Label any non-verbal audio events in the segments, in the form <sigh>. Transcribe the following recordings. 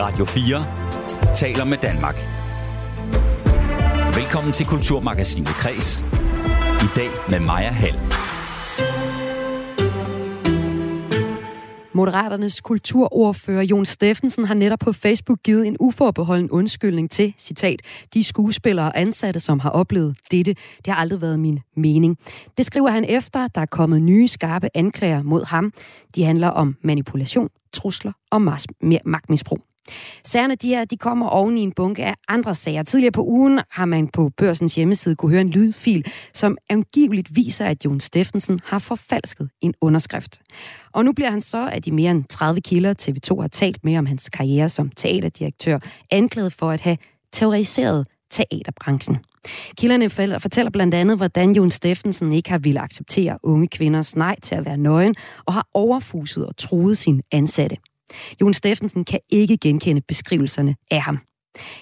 Radio 4 taler med Danmark. Velkommen til Kulturmagasinet Kres. I dag med Maja Hall. Moderaternes kulturordfører Jon Steffensen har netop på Facebook givet en uforbeholden undskyldning til, citat, de skuespillere og ansatte, som har oplevet dette. Det har aldrig været min mening. Det skriver han efter, der er kommet nye skarpe anklager mod ham. De handler om manipulation, trusler og magtmisbrug. Sagerne de her, de kommer oven i en bunke af andre sager. Tidligere på ugen har man på børsens hjemmeside kunne høre en lydfil, som angiveligt viser, at Jon Steffensen har forfalsket en underskrift. Og nu bliver han så af de mere end 30 kilder, TV2 har talt med om hans karriere som teaterdirektør, anklaget for at have terroriseret teaterbranchen. Kilderne fortæller blandt andet, hvordan Jon Steffensen ikke har ville acceptere unge kvinders nej til at være nøgen, og har overfuset og truet sin ansatte. Jon Steffensen kan ikke genkende beskrivelserne af ham.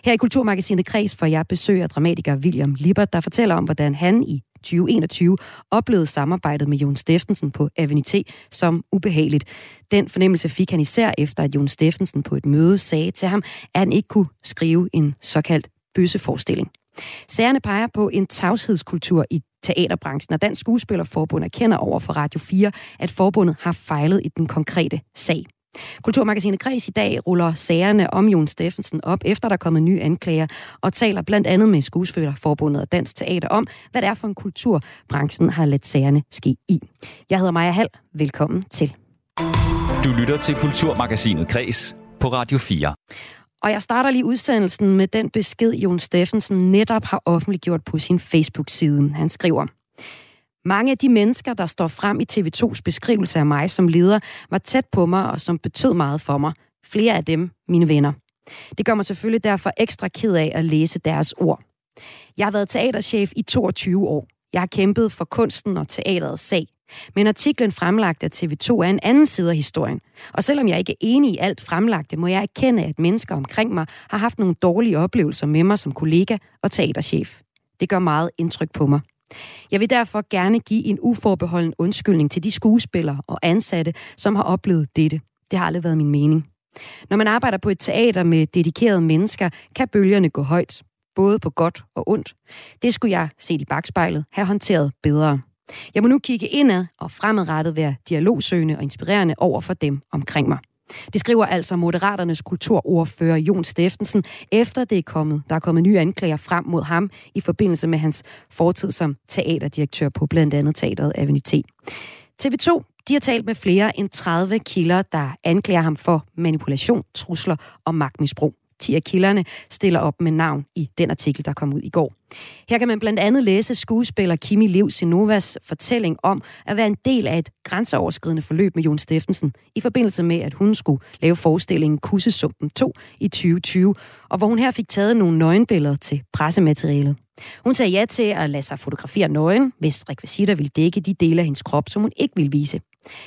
Her i Kulturmagasinet Kreds får jeg besøg af dramatiker William Lippert, der fortæller om, hvordan han i 2021 oplevede samarbejdet med Jon Steffensen på Avenue som ubehageligt. Den fornemmelse fik han især efter, at Jon Steffensen på et møde sagde til ham, at han ikke kunne skrive en såkaldt bøsseforestilling. Sagerne peger på en tavshedskultur i teaterbranchen, og Dansk Skuespillerforbund erkender over for Radio 4, at forbundet har fejlet i den konkrete sag. Kulturmagasinet Græs i dag ruller sagerne om Jon Steffensen op, efter der er kommet nye anklager, og taler blandt andet med Skuespillerforbundet og Dansk Teater om, hvad det er for en kultur, branchen har let sagerne ske i. Jeg hedder Maja Hall. Velkommen til. Du lytter til Kulturmagasinet Græs på Radio 4. Og jeg starter lige udsendelsen med den besked, Jon Steffensen netop har offentliggjort på sin Facebook-side. Han skriver, mange af de mennesker, der står frem i TV2's beskrivelse af mig som leder, var tæt på mig og som betød meget for mig. Flere af dem, mine venner. Det gør mig selvfølgelig derfor ekstra ked af at læse deres ord. Jeg har været teaterchef i 22 år. Jeg har kæmpet for kunsten og teaterets sag. Men artiklen fremlagt af TV2 er en anden side af historien. Og selvom jeg ikke er enig i alt fremlagte, må jeg erkende, at mennesker omkring mig har haft nogle dårlige oplevelser med mig som kollega og teaterchef. Det gør meget indtryk på mig. Jeg vil derfor gerne give en uforbeholden undskyldning til de skuespillere og ansatte, som har oplevet dette. Det har aldrig været min mening. Når man arbejder på et teater med dedikerede mennesker, kan bølgerne gå højt, både på godt og ondt. Det skulle jeg, set i bagspejlet, have håndteret bedre. Jeg må nu kigge indad og fremadrettet være dialogsøgende og inspirerende over for dem omkring mig. Det skriver altså Moderaternes kulturordfører Jon Steffensen, efter det er kommet, der er kommet nye anklager frem mod ham i forbindelse med hans fortid som teaterdirektør på blandt andet Teateret Avenue T. TV2 de har talt med flere end 30 kilder, der anklager ham for manipulation, trusler og magtmisbrug. 10 af kilderne stiller op med navn i den artikel, der kom ud i går. Her kan man blandt andet læse skuespiller Kimi Liv Sinovas fortælling om at være en del af et grænseoverskridende forløb med Jon Steffensen i forbindelse med, at hun skulle lave forestillingen Kussesumpen 2 i 2020, og hvor hun her fik taget nogle nøgenbilleder til pressematerialet. Hun sagde ja til at lade sig fotografere nøgen, hvis rekvisitter ville dække de dele af hendes krop, som hun ikke ville vise.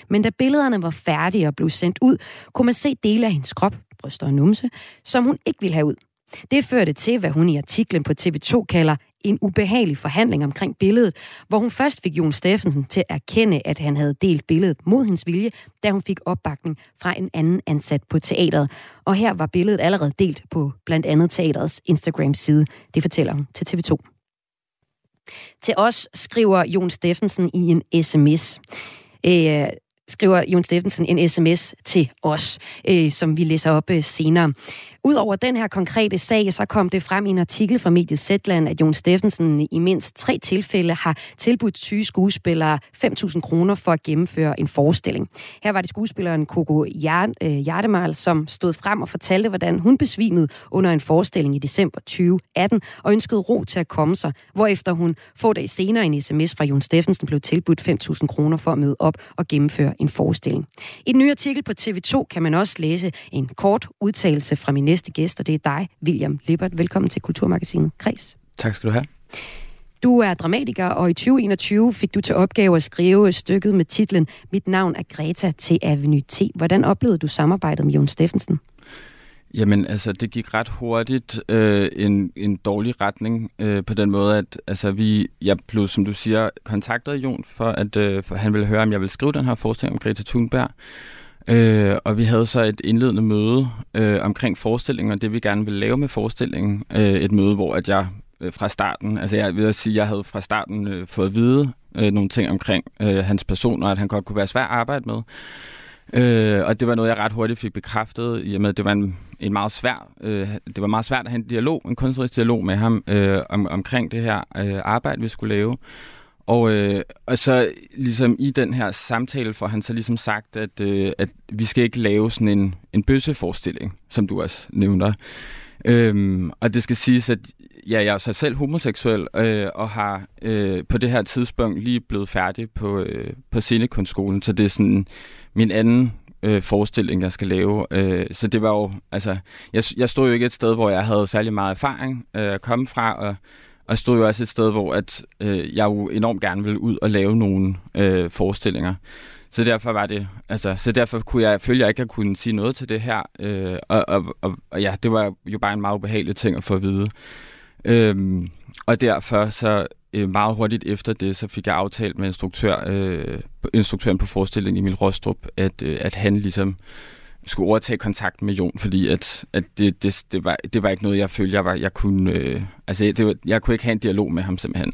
Men da billederne var færdige og blev sendt ud, kunne man se dele af hendes krop, bryster og numse, som hun ikke ville have ud. Det førte til, hvad hun i artiklen på TV2 kalder en ubehagelig forhandling omkring billedet, hvor hun først fik Jon Steffensen til at erkende, at han havde delt billedet mod hendes vilje, da hun fik opbakning fra en anden ansat på teateret. Og her var billedet allerede delt på blandt andet teaterets Instagram-side. Det fortæller hun til TV2. Til os skriver Jon Steffensen i en sms. Øh, skriver Jon Steffensen en sms til os, øh, som vi læser op øh, senere. Udover den her konkrete sag, så kom det frem i en artikel fra mediet Zetland, at Jon Steffensen i mindst tre tilfælde har tilbudt syge skuespillere 5.000 kroner for at gennemføre en forestilling. Her var det skuespilleren Coco øh, Hjartemal, som stod frem og fortalte, hvordan hun besvimede under en forestilling i december 2018 og ønskede ro til at komme sig, hvorefter hun få dage senere en sms fra Jon Steffensen blev tilbudt 5.000 kroner for at møde op og gennemføre en forestilling. I den nye artikel på TV2 kan man også læse en kort udtalelse fra min næste gæst, og det er dig, William Lippert. Velkommen til Kulturmagasinet Kreds. Tak skal du have. Du er dramatiker, og i 2021 fik du til opgave at skrive stykket med titlen Mit navn er Greta til Avenue T. Hvordan oplevede du samarbejdet med Jon Steffensen? Jamen, altså, det gik ret hurtigt øh, en, en dårlig retning øh, på den måde, at altså, vi, jeg blev, som du siger, kontaktet Jon for, at øh, for han ville høre, om jeg ville skrive den her forestilling om Greta Thunberg. Øh, og vi havde så et indledende møde øh, omkring forestillingen, og det vi gerne ville lave med forestillingen. Øh, et møde, hvor at jeg øh, fra starten, altså jeg vil sige, jeg havde fra starten øh, fået at vide øh, nogle ting omkring øh, hans person, og at han godt kunne være svær at arbejde med. Øh, og det var noget, jeg ret hurtigt fik bekræftet, i og med, at det var en, en meget svær, øh, det var meget svært at have en dialog, en kunstnerisk dialog med ham øh, om, omkring det her øh, arbejde, vi skulle lave. Og, øh, og så ligesom i den her samtale får han så ligesom sagt, at, øh, at vi skal ikke lave sådan en, en bøsseforestilling, som du også nævner. Øhm, og det skal siges, at ja, jeg er så selv homoseksuel, øh, og har øh, på det her tidspunkt lige blevet færdig på, øh, på scenekunstskolen, så det er sådan min anden øh, forestilling, jeg skal lave. Øh, så det var jo, altså, jeg, jeg stod jo ikke et sted, hvor jeg havde særlig meget erfaring øh, at komme fra, og, og stod jo også et sted, hvor at, øh, jeg jo enormt gerne ville ud og lave nogle øh, forestillinger. Så derfor var det, altså, så derfor kunne jeg, følge, jeg ikke, at jeg kunne sige noget til det her. Øh, og, og, og, og, ja, det var jo bare en meget ubehagelig ting at få at vide. Øh, og derfor så øh, meget hurtigt efter det, så fik jeg aftalt med instruktør, øh, instruktøren på forestillingen Emil Rostrup, at, øh, at han ligesom skulle overtage kontakt med Jon, fordi at, at det, det, det, var, det var ikke noget, jeg følte, jeg, var, jeg kunne... Øh, altså, det var, jeg kunne ikke have en dialog med ham simpelthen.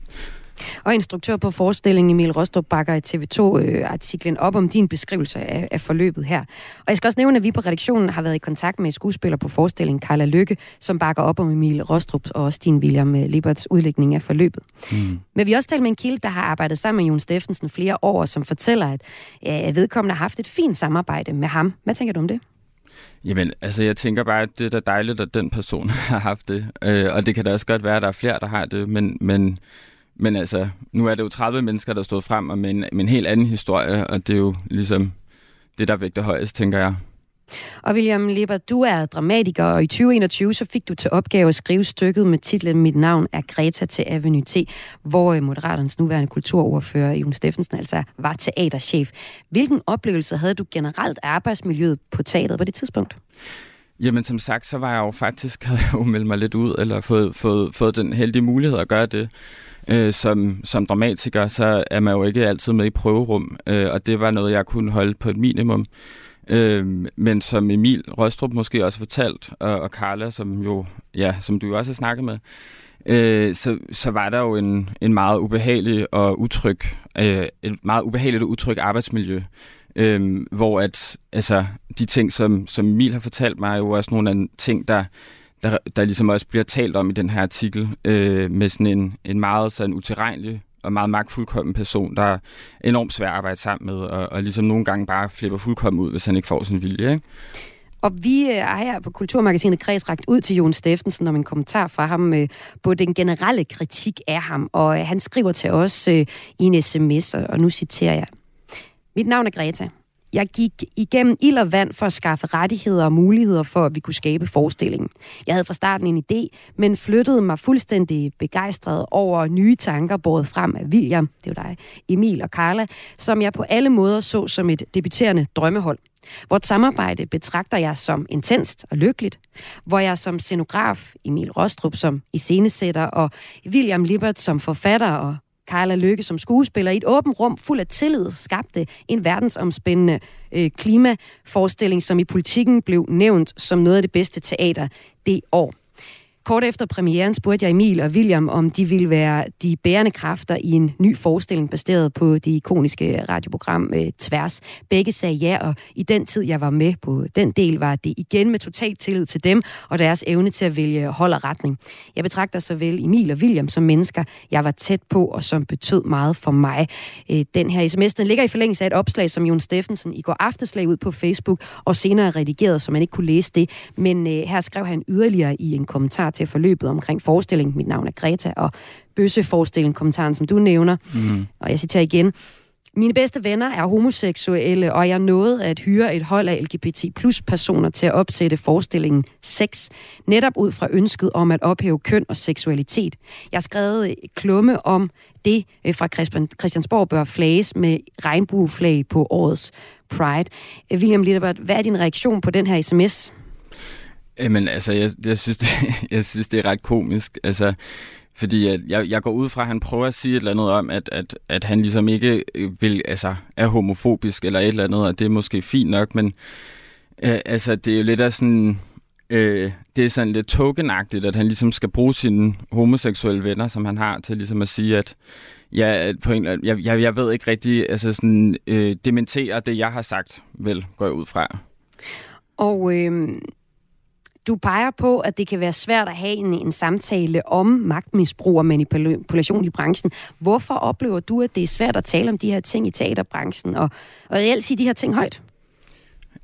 Og instruktør på forestillingen Emil Rostrup bakker i TV2-artiklen øh, op om din beskrivelse af, af forløbet her. Og jeg skal også nævne, at vi på redaktionen har været i kontakt med skuespiller på forestillingen Carla Lykke, som bakker op om Emil Rostrup og også din William øh, Liberts udlægning af forløbet. Mm. Men vi har også talt med en kilde, der har arbejdet sammen med Jon Steffensen flere år, som fortæller, at ja, vedkommende har haft et fint samarbejde med ham. Hvad tænker du om det? Jamen, altså jeg tænker bare, at det er da dejligt, at den person <laughs> har haft det. Øh, og det kan da også godt være, at der er flere, der har det, men, men men altså, nu er det jo 30 mennesker, der stod frem med en, med en helt anden historie, og det er jo ligesom det, der vægter højest, tænker jeg. Og William Lieber, du er dramatiker, og i 2021 så fik du til opgave at skrive stykket med titlen Mit navn er Greta til Avenue T, hvor øh, Moderaternes nuværende kulturordfører, Jon Steffensen, altså var teaterchef. Hvilken oplevelse havde du generelt af arbejdsmiljøet på teateret på det tidspunkt? Jamen som sagt, så var jeg jo faktisk, <laughs> havde jeg jo meldt mig lidt ud, eller fået, fået, fået den heldige mulighed at gøre det. Øh, som, som dramatiker, så er man jo ikke altid med i prøverum, øh, og det var noget, jeg kunne holde på et minimum. Øh, men som Emil Røstrup måske også fortalt, og, og Carla, som jo, ja, som du jo også har snakket med, øh, så, så var der jo en, en meget ubehagelig og utryg, øh, et meget ubehageligt og utryg arbejdsmiljø, øh, hvor at, altså, de ting, som, som Emil har fortalt mig, er jo også nogle af ting, der der, der ligesom også bliver talt om i den her artikel, øh, med sådan en, en meget sådan utilregnelig og meget magtfuldkommen person, der er enormt svær at arbejde sammen med, og, og ligesom nogle gange bare flipper fuldkommen ud, hvis han ikke får sin vilje. Ikke? Og vi øh, er her på Kulturmagasinet Kreds ragt ud til Jon Steffensen om en kommentar fra ham øh, på den generelle kritik af ham. Og øh, han skriver til os øh, i en sms, og nu citerer jeg. Mit navn er Greta. Jeg gik igennem ild og vand for at skaffe rettigheder og muligheder for, at vi kunne skabe forestillingen. Jeg havde fra starten en idé, men flyttede mig fuldstændig begejstret over nye tanker båret frem af William, det var dig, Emil og Carla, som jeg på alle måder så som et debuterende drømmehold. Vort samarbejde betragter jeg som intenst og lykkeligt, hvor jeg som scenograf, Emil Rostrup som iscenesætter og William Libert som forfatter og Carla Lykke som skuespiller i et åbent rum fuld af tillid skabte en verdensomspændende øh, klimaforestilling, som i politikken blev nævnt som noget af det bedste teater det år. Kort efter premieren spurgte jeg Emil og William, om de ville være de bærende kræfter i en ny forestilling baseret på det ikoniske radioprogram øh, Tværs. Begge sagde ja, og i den tid, jeg var med på den del, var det igen med total tillid til dem og deres evne til at vælge hold og retning. Jeg betragter såvel Emil og William som mennesker, jeg var tæt på og som betød meget for mig. Øh, den her sms, den ligger i forlængelse af et opslag, som Jon Steffensen i går afteslag ud på Facebook og senere redigeret, så man ikke kunne læse det. Men øh, her skrev han yderligere i en kommentar til forløbet omkring forestillingen. Mit navn er Greta, og bøsseforestillingen, kommentaren, som du nævner. Mm. Og jeg citerer igen. Mine bedste venner er homoseksuelle, og jeg nåede at hyre et hold af LGBT plus personer til at opsætte forestillingen sex, netop ud fra ønsket om at ophæve køn og seksualitet. Jeg har skrevet klumme om det øh, fra Christiansborg bør flages med regnbueflag på årets Pride. William Litterbert, hvad er din reaktion på den her sms? Jamen, altså, jeg, jeg, synes, <laughs> det, jeg synes, det er ret komisk. Altså, Fordi at jeg, jeg går ud fra, at han prøver at sige et eller andet om, at, at, at han ligesom ikke øh, vil, altså, er homofobisk eller et eller andet, og det er måske fint nok, men øh, altså, det er jo lidt af sådan... Øh, det er sådan lidt tokenagtigt, at han ligesom skal bruge sine homoseksuelle venner, som han har, til ligesom at sige, at ja, på en, jeg, jeg, jeg ved ikke rigtig, altså sådan, øh, dementere det, jeg har sagt, vel, går jeg ud fra. Og øh, du peger på, at det kan være svært at have en, en samtale om magtmisbrug og manipulation i branchen. Hvorfor oplever du, at det er svært at tale om de her ting i teaterbranchen, og, og reelt sige de her ting højt?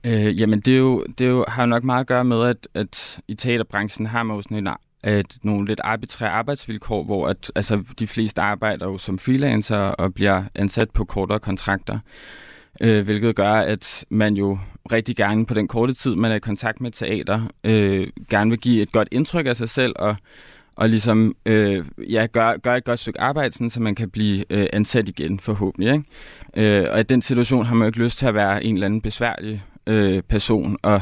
Øh, jamen, det, er jo, det er jo, har jo nok meget at gøre med, at, at i teaterbranchen har man jo sådan en, at nogle lidt arbitrære arbejdsvilkår, hvor at, altså, de fleste arbejder jo som freelancer og bliver ansat på kortere kontrakter øh, hvilket gør, at man jo rigtig gerne på den korte tid, man er i kontakt med teater, øh, gerne vil give et godt indtryk af sig selv og, og ligesom øh, ja, gøre gør et godt stykke arbejde, sådan, så man kan blive øh, ansat igen forhåbentlig. Ikke? Øh, og i den situation har man jo ikke lyst til at være en eller anden besværlig øh, person og,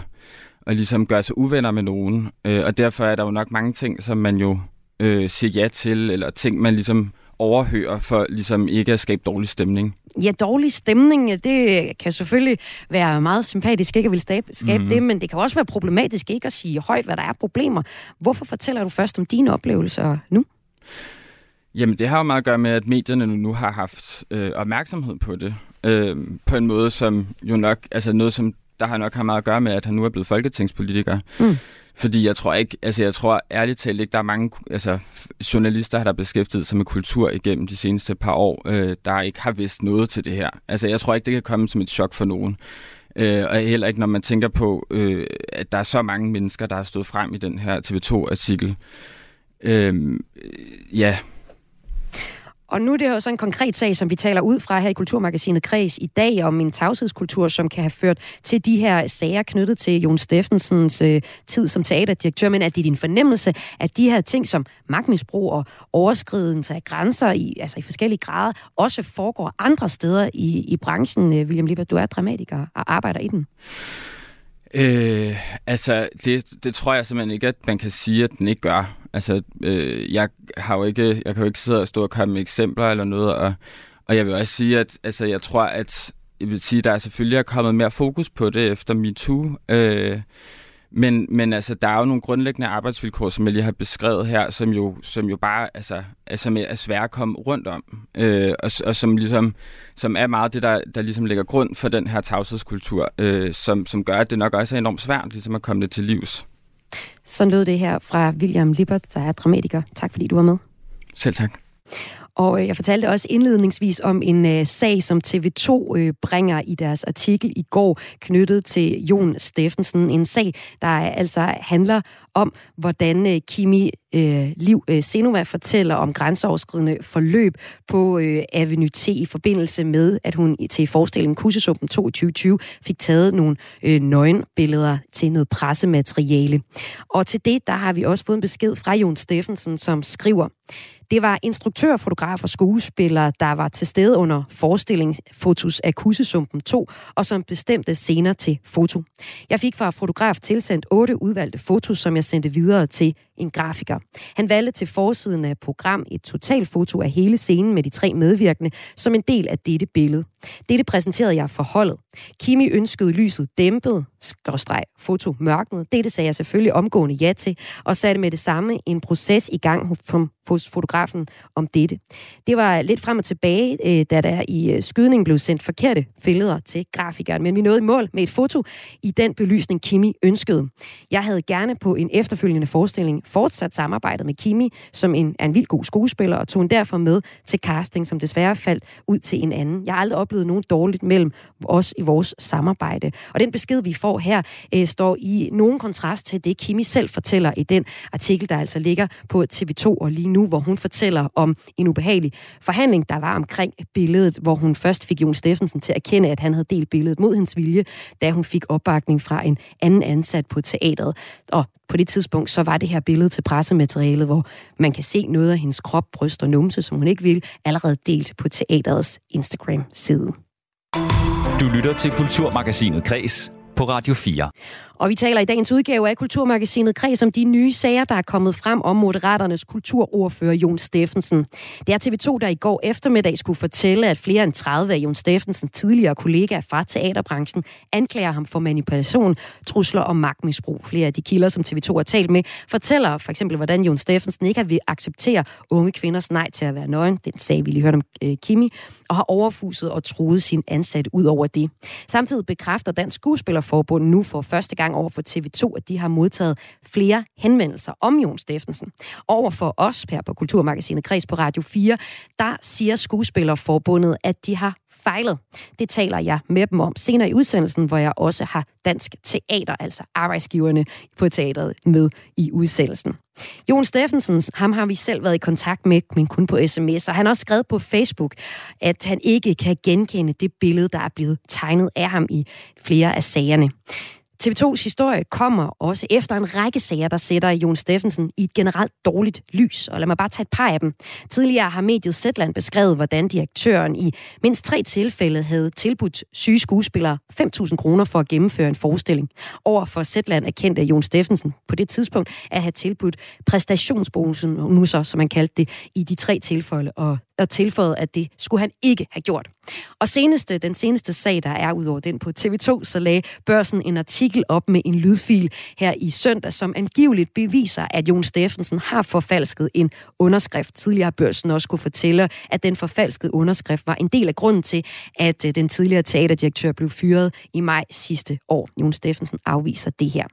og ligesom gøre sig uvenner med nogen. Øh, og derfor er der jo nok mange ting, som man jo øh, siger ja til, eller ting, man ligesom overhører for ligesom ikke at skabe dårlig stemning. Ja, dårlig stemning, det kan selvfølgelig være meget sympatisk ikke at vil skabe mm-hmm. det, men det kan også være problematisk ikke at sige højt, hvad der er problemer. Hvorfor fortæller du først om dine oplevelser nu? Jamen, det har jo meget at gøre med, at medierne nu har haft øh, opmærksomhed på det. Øh, på en måde, som jo nok, altså noget, som der har nok har meget at gøre med, at han nu er blevet folketingspolitiker. Mm. Fordi jeg tror ikke, altså jeg tror ærligt talt ikke, der er mange altså, journalister, der har beskæftiget sig med kultur igennem de seneste par år, øh, der ikke har vidst noget til det her. Altså jeg tror ikke, det kan komme som et chok for nogen. Øh, og heller ikke, når man tænker på, øh, at der er så mange mennesker, der har stået frem i den her TV2-artikel. Øhm, øh, ja, og nu er det jo så en konkret sag, som vi taler ud fra her i Kulturmagasinet Kreds i dag, om en tavshedskultur, som kan have ført til de her sager knyttet til Jon Steffensens øh, tid som teaterdirektør. Men er det din fornemmelse, at de her ting som magtmisbrug og overskridelse af grænser i, altså i forskellige grader, også foregår andre steder i, i branchen? Øh, William Lieber, du er dramatiker og arbejder i den. Øh, altså, det, det tror jeg simpelthen ikke, at man kan sige, at den ikke gør. Altså, øh, jeg har jo ikke, jeg kan jo ikke sidde og stå og komme med eksempler eller noget, og, og jeg vil også sige, at altså, jeg tror, at jeg vil sige, der er selvfølgelig er kommet mere fokus på det efter MeToo. Øh, men, men altså, der er jo nogle grundlæggende arbejdsvilkår, som jeg lige har beskrevet her, som jo, som jo bare altså, altså er svære at komme rundt om. Øh, og, og som, ligesom, som er meget det, der, der ligesom lægger grund for den her tavshedskultur, øh, som, som gør, at det nok også er enormt svært ligesom at komme det til livs. Så lød det her fra William Lippert, der er dramatiker. Tak fordi du var med. Selv tak. Og øh, jeg fortalte også indledningsvis om en øh, sag, som TV2 øh, bringer i deres artikel i går, knyttet til Jon Steffensen. En sag, der altså handler om, hvordan uh, Kimi Liv Senova fortæller om grænseoverskridende forløb på Avenue T i forbindelse med, at hun til forestillingen Kussesumpen 2020 fik taget nogle uh, nøgenbilleder til noget pressemateriale. Og til det, der har vi også fået en besked fra Jon Steffensen, som skriver, det var instruktør, fotograf og skuespiller, der var til stede under forestillingsfotos af Kussesumpen 2, og som bestemte scener til foto. Jeg fik fra fotograf tilsendt otte udvalgte fotos, som jeg sendte videre til en grafiker. Han valgte til forsiden af program et totalfoto af hele scenen med de tre medvirkende som en del af dette billede. Dette præsenterede jeg for holdet. Kimi ønskede lyset dæmpet, skråstreg, foto mørknet. Dette sagde jeg selvfølgelig omgående ja til, og satte med det samme en proces i gang hos fotografen om dette. Det var lidt frem og tilbage, øh, da der i øh, skydningen blev sendt forkerte billeder til grafikeren, men vi nåede i mål med et foto i den belysning, Kimi ønskede. Jeg havde gerne på en efterfølgende forestilling fortsat samarbejdet med Kimi, som en, er en vild god skuespiller, og tog en derfor med til casting, som desværre faldt ud til en anden. Jeg har aldrig oplevet nogen dårligt mellem os i vores samarbejde. Og den besked, vi får her, øh, står i nogen kontrast til det, Kimi selv fortæller i den artikel, der altså ligger på TV2 og lige nu, hvor hun fortæller om en ubehagelig forhandling, der var omkring billedet, hvor hun først fik Jon Steffensen til at erkende, at han havde delt billedet mod hendes vilje, da hun fik opbakning fra en anden ansat på teateret. Og på det tidspunkt, så var det her billede til pressematerialet, hvor man kan se noget af hendes krop, bryst og numse, som hun ikke vil, allerede delt på teaterets Instagram-side. Du lytter til Kulturmagasinet Kres på Radio 4. Og vi taler i dagens udgave af Kulturmagasinet Kreds om de nye sager, der er kommet frem om Moderaternes kulturordfører Jon Steffensen. Det er TV2, der i går eftermiddag skulle fortælle, at flere end 30 af Jon Steffensens tidligere kollegaer fra teaterbranchen anklager ham for manipulation, trusler og magtmisbrug. Flere af de kilder, som TV2 har talt med, fortæller for eksempel, hvordan Jon Steffensen ikke har acceptere unge kvinders nej til at være nøgen. Den sag, vi lige hørte om øh, Kimi, og har overfuset og truet sin ansat ud over det. Samtidig bekræfter Dansk Skuespiller Forbund nu for første gang over for TV2, at de har modtaget flere henvendelser om Jon Steffensen. Over for os her på Kulturmagasinet Kreds på Radio 4, der siger Skuespillerforbundet, at de har fejlet. Det taler jeg med dem om senere i udsendelsen, hvor jeg også har Dansk Teater, altså arbejdsgiverne på teateret, med i udsendelsen. Jon Steffensen, ham har vi selv været i kontakt med, men kun på sms, og han har også skrevet på Facebook, at han ikke kan genkende det billede, der er blevet tegnet af ham i flere af sagerne. TV2's historie kommer også efter en række sager, der sætter Jon Steffensen i et generelt dårligt lys. Og lad mig bare tage et par af dem. Tidligere har mediet Zetland beskrevet, hvordan direktøren i mindst tre tilfælde havde tilbudt syge skuespillere 5.000 kroner for at gennemføre en forestilling. Over for Zetland erkendte Jon Steffensen på det tidspunkt at have tilbudt præstationsbonusen, nu så, som man kaldte det, i de tre tilfælde, og og tilføjet, at det skulle han ikke have gjort. Og seneste, den seneste sag, der er ud over den på TV2, så lagde børsen en artikel op med en lydfil her i søndag, som angiveligt beviser, at Jon Steffensen har forfalsket en underskrift. Tidligere har børsen også kunne fortælle, at den forfalskede underskrift var en del af grunden til, at øh, den tidligere teaterdirektør blev fyret i maj sidste år. Jon Steffensen afviser det her.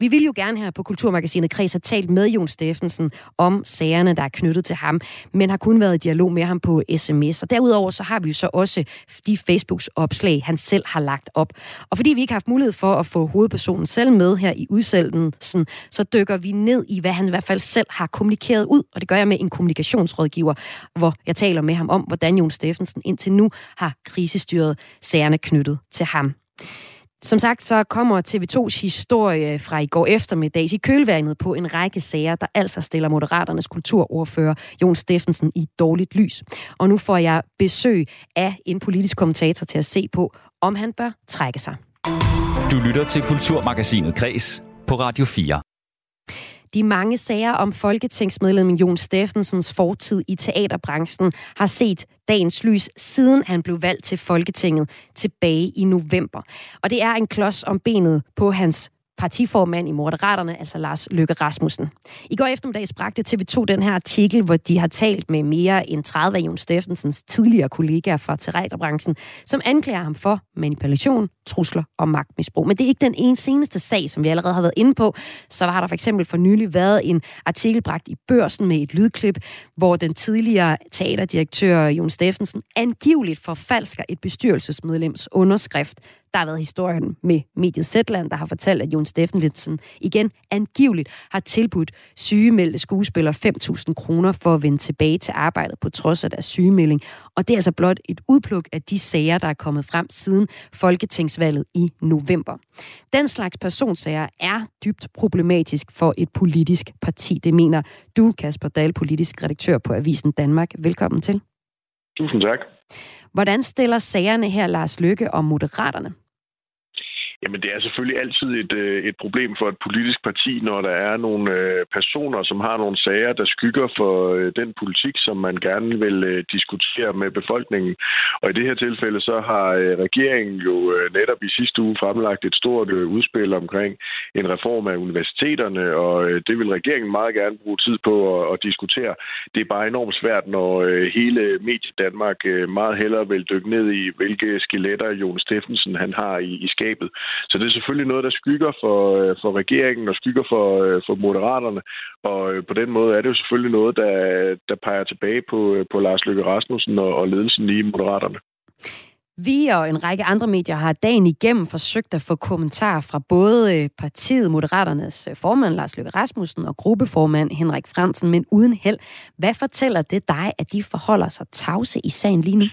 Vi vil jo gerne her på Kulturmagasinet Kreds have talt med Jon Steffensen om sagerne, der er knyttet til ham, men har kun været i dialog med ham ham på sms. Og derudover så har vi jo så også de Facebooks opslag, han selv har lagt op. Og fordi vi ikke har haft mulighed for at få hovedpersonen selv med her i udsendelsen, så dykker vi ned i, hvad han i hvert fald selv har kommunikeret ud. Og det gør jeg med en kommunikationsrådgiver, hvor jeg taler med ham om, hvordan Jon Steffensen indtil nu har krisestyret sagerne knyttet til ham. Som sagt, så kommer TV2's historie fra i går eftermiddag i kølvandet på en række sager, der altså stiller Moderaternes kulturordfører Jon Steffensen i dårligt lys. Og nu får jeg besøg af en politisk kommentator til at se på, om han bør trække sig. Du lytter til Kulturmagasinet Kres på Radio 4. De mange sager om folketingsmedlem Jon Steffensens fortid i teaterbranchen har set dagens lys, siden han blev valgt til Folketinget tilbage i november. Og det er en klods om benet på hans partiformand i Moderaterne, altså Lars Løkke Rasmussen. I går eftermiddag bragte TV2 den her artikel, hvor de har talt med mere end 30 af Jon Steffensens tidligere kollegaer fra teaterbranchen, som anklager ham for manipulation, trusler og magtmisbrug. Men det er ikke den ene seneste sag, som vi allerede har været inde på. Så har der for eksempel for nylig været en artikel bragt i børsen med et lydklip, hvor den tidligere teaterdirektør Jon Steffensen angiveligt forfalsker et bestyrelsesmedlems underskrift der har været historien med mediet Zetland, der har fortalt, at Jon Steffensen igen angiveligt har tilbudt sygemeldte skuespillere 5.000 kroner for at vende tilbage til arbejdet på trods af deres sygemelding. Og det er altså blot et udpluk af de sager, der er kommet frem siden Folketingsvalget i november. Den slags personsager er dybt problematisk for et politisk parti. Det mener du, Kasper Dahl, politisk redaktør på Avisen Danmark. Velkommen til. Tusind tak. Hvordan stiller sagerne her, Lars Lykke, om moderaterne? Jamen, det er selvfølgelig altid et, øh, et problem for et politisk parti, når der er nogle øh, personer, som har nogle sager, der skygger for øh, den politik, som man gerne vil diskutere med befolkningen. Og i det her tilfælde, så har regeringen jo netop i sidste uge fremlagt et stort udspil omkring en reform af universiteterne, og det vil regeringen meget gerne bruge tid på at, at diskutere. Det er bare enormt svært, når hele Medie Danmark meget hellere vil dykke ned i, hvilke skeletter Jon Steffensen han har i, i skabet. Så det er selvfølgelig noget, der skygger for, øh, for regeringen og skygger for, øh, for moderaterne. Og øh, på den måde er det jo selvfølgelig noget, der, der peger tilbage på, på Lars Løkke Rasmussen og, og ledelsen i moderaterne. Vi og en række andre medier har dagen igennem forsøgt at få kommentarer fra både partiet Moderaternes formand Lars Løkke Rasmussen og gruppeformand Henrik Fransen, men uden held. Hvad fortæller det dig, at de forholder sig tavse i sagen lige nu?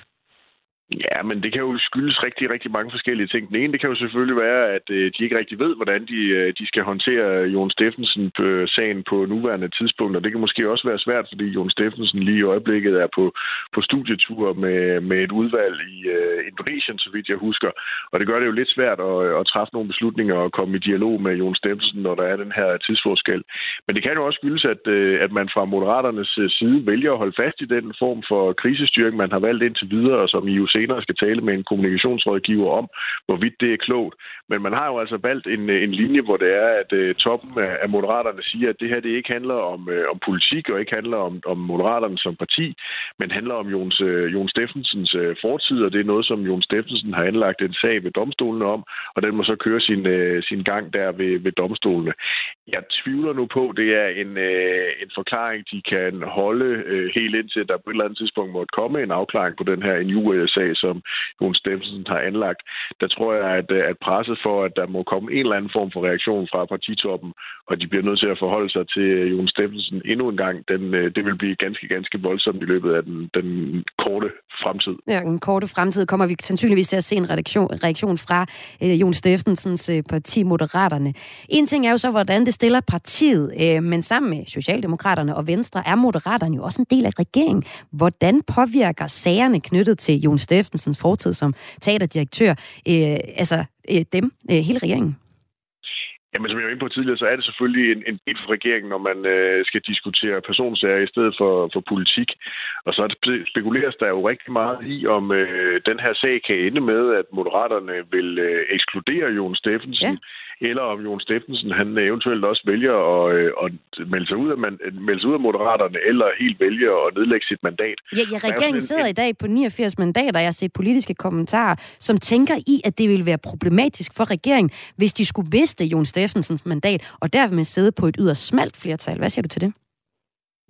Ja, men det kan jo skyldes rigtig, rigtig mange forskellige ting. Den ene, det kan jo selvfølgelig være, at øh, de ikke rigtig ved, hvordan de, øh, de skal håndtere Jon Steffensen på øh, sagen på nuværende tidspunkt, og det kan måske også være svært, fordi Jon Steffensen lige i øjeblikket er på, på studietur med, med et udvalg i uh, Indonesien, så vidt jeg husker. Og det gør det jo lidt svært at, øh, at træffe nogle beslutninger og komme i dialog med Jon Steffensen, når der er den her tidsforskel. Men det kan jo også skyldes, at, øh, at man fra Moderaternes side vælger at holde fast i den form for krisestyring, man har valgt indtil videre, og som I jo senere skal tale med en kommunikationsrådgiver om, hvorvidt det er klogt. Men man har jo altså valgt en, øh, en linje, hvor det er, at uh, toppen af, af Moderaterne siger, at det her det ikke handler om, uh, om politik og ikke handler om, om Moderaterne som parti, men handler om Jons, uh, Jon Steffensens uh, fortid, og det er noget, som Jon Steffensen har anlagt en sag ved domstolene om, og den må så køre sin, uh, sin gang der ved, ved domstolene. Jeg tvivler nu på, det er en, uh, en forklaring, de kan holde uh, helt indtil der på et eller andet tidspunkt måtte komme en afklaring på den her en sag som Jon Stemsen har anlagt. Der tror jeg, at, øh, at presset for, at der må komme en eller anden form for reaktion fra partitoppen, og de bliver nødt til at forholde sig til øh, Jon Stemsen endnu en gang, den, det vil blive ganske, ganske voldsomt i løbet af den, den korte fremtid. Ja, den korte fremtid kommer vi sandsynligvis til at se en reaktion, reaktion fra øh, Jon Steffensens øh, parti Moderaterne. En ting er jo så, hvordan det stiller partiet, øh, men sammen med Socialdemokraterne og Venstre er Moderaterne jo også en del af regeringen. Hvordan påvirker sagerne knyttet til Jon Steffensens fortid som teaterdirektør, øh, altså øh, dem, øh, hele regeringen? Jamen, som jeg var inde på tidligere, så er det selvfølgelig en, en del for regeringen, når man øh, skal diskutere personsager i stedet for, for politik. Og så spekuleres der jo rigtig meget i, om øh, den her sag kan ende med, at moderaterne vil øh, ekskludere Jon Steffensen. Ja eller om Jon Steffensen han eventuelt også vælger at, øh, at melde, sig ud af, man, melde sig ud af Moderaterne, eller helt vælger at nedlægge sit mandat. Ja, ja regeringen sidder i dag på 89 mandater. Jeg har set politiske kommentarer, som tænker i, at det ville være problematisk for regeringen, hvis de skulle miste Jon Steffensens mandat, og dermed sidde på et yderst smalt flertal. Hvad siger du til det?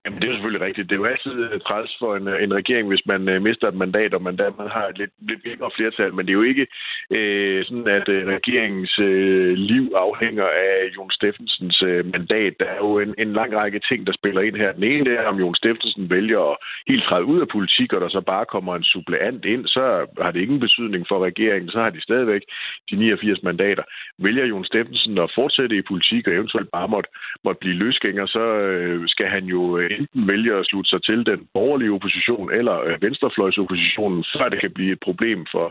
Jamen, det er selvfølgelig rigtigt. Det er jo altid øh, træls for en, øh, en regering, hvis man øh, mister et mandat, og man dermed har et lidt, lidt mindre flertal. Men det er jo ikke øh, sådan, at øh, regeringens øh, liv afhænger af Jon Steffensens øh, mandat. Der er jo en, en lang række ting, der spiller ind her. Den ene er, om Jon Steffensen vælger at helt træde ud af politik, og der så bare kommer en suppleant ind, så har det ingen betydning for regeringen. Så har de stadigvæk de 89 mandater. Vælger Jon Steffensen at fortsætte i politik, og eventuelt bare måtte, måtte blive løsgænger, så øh, skal han jo øh, enten vælger at slutte sig til den borgerlige opposition eller øh, venstrefløjsoppositionen, før det kan blive et problem for,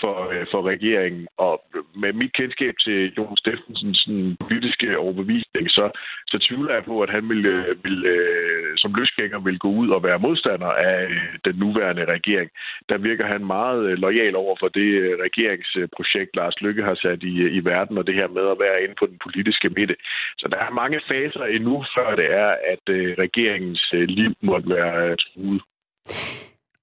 for, øh, for regeringen. Og med mit kendskab til Jon Steffensens politiske overbevisning, så, så tvivler jeg på, at han vil, øh, vil øh, som løsgænger vil gå ud og være modstander af øh, den nuværende regering. Der virker han meget øh, lojal over for det regeringsprojekt, Lars Lykke har sat i, i verden, og det her med at være inde på den politiske midte. Så der er mange faser endnu, før det er, at regeringen regeringens øh, liv måtte være øh, truet.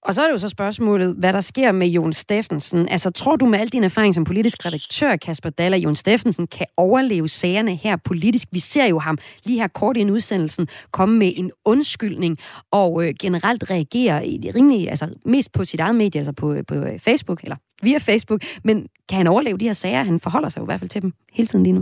Og så er det jo så spørgsmålet, hvad der sker med Jon Steffensen. Altså, tror du med al din erfaring som politisk redaktør, Kasper Daller, Jon Steffensen kan overleve sagerne her politisk? Vi ser jo ham lige her kort i en udsendelsen komme med en undskyldning og øh, generelt reagere i rimelig, altså mest på sit eget medie, altså på, øh, på Facebook, eller via Facebook. Men kan han overleve de her sager? Han forholder sig jo i hvert fald til dem hele tiden lige nu.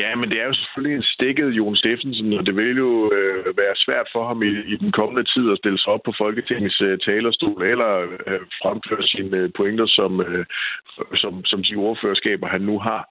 Ja, men det er jo selvfølgelig en stikket Jon Steffensen, og det vil jo øh, være svært for ham i, i den kommende tid at stille sig op på Folketingets øh, talerstol eller øh, fremføre sine øh, pointer som, øh, som, som de ordførerskaber, han nu har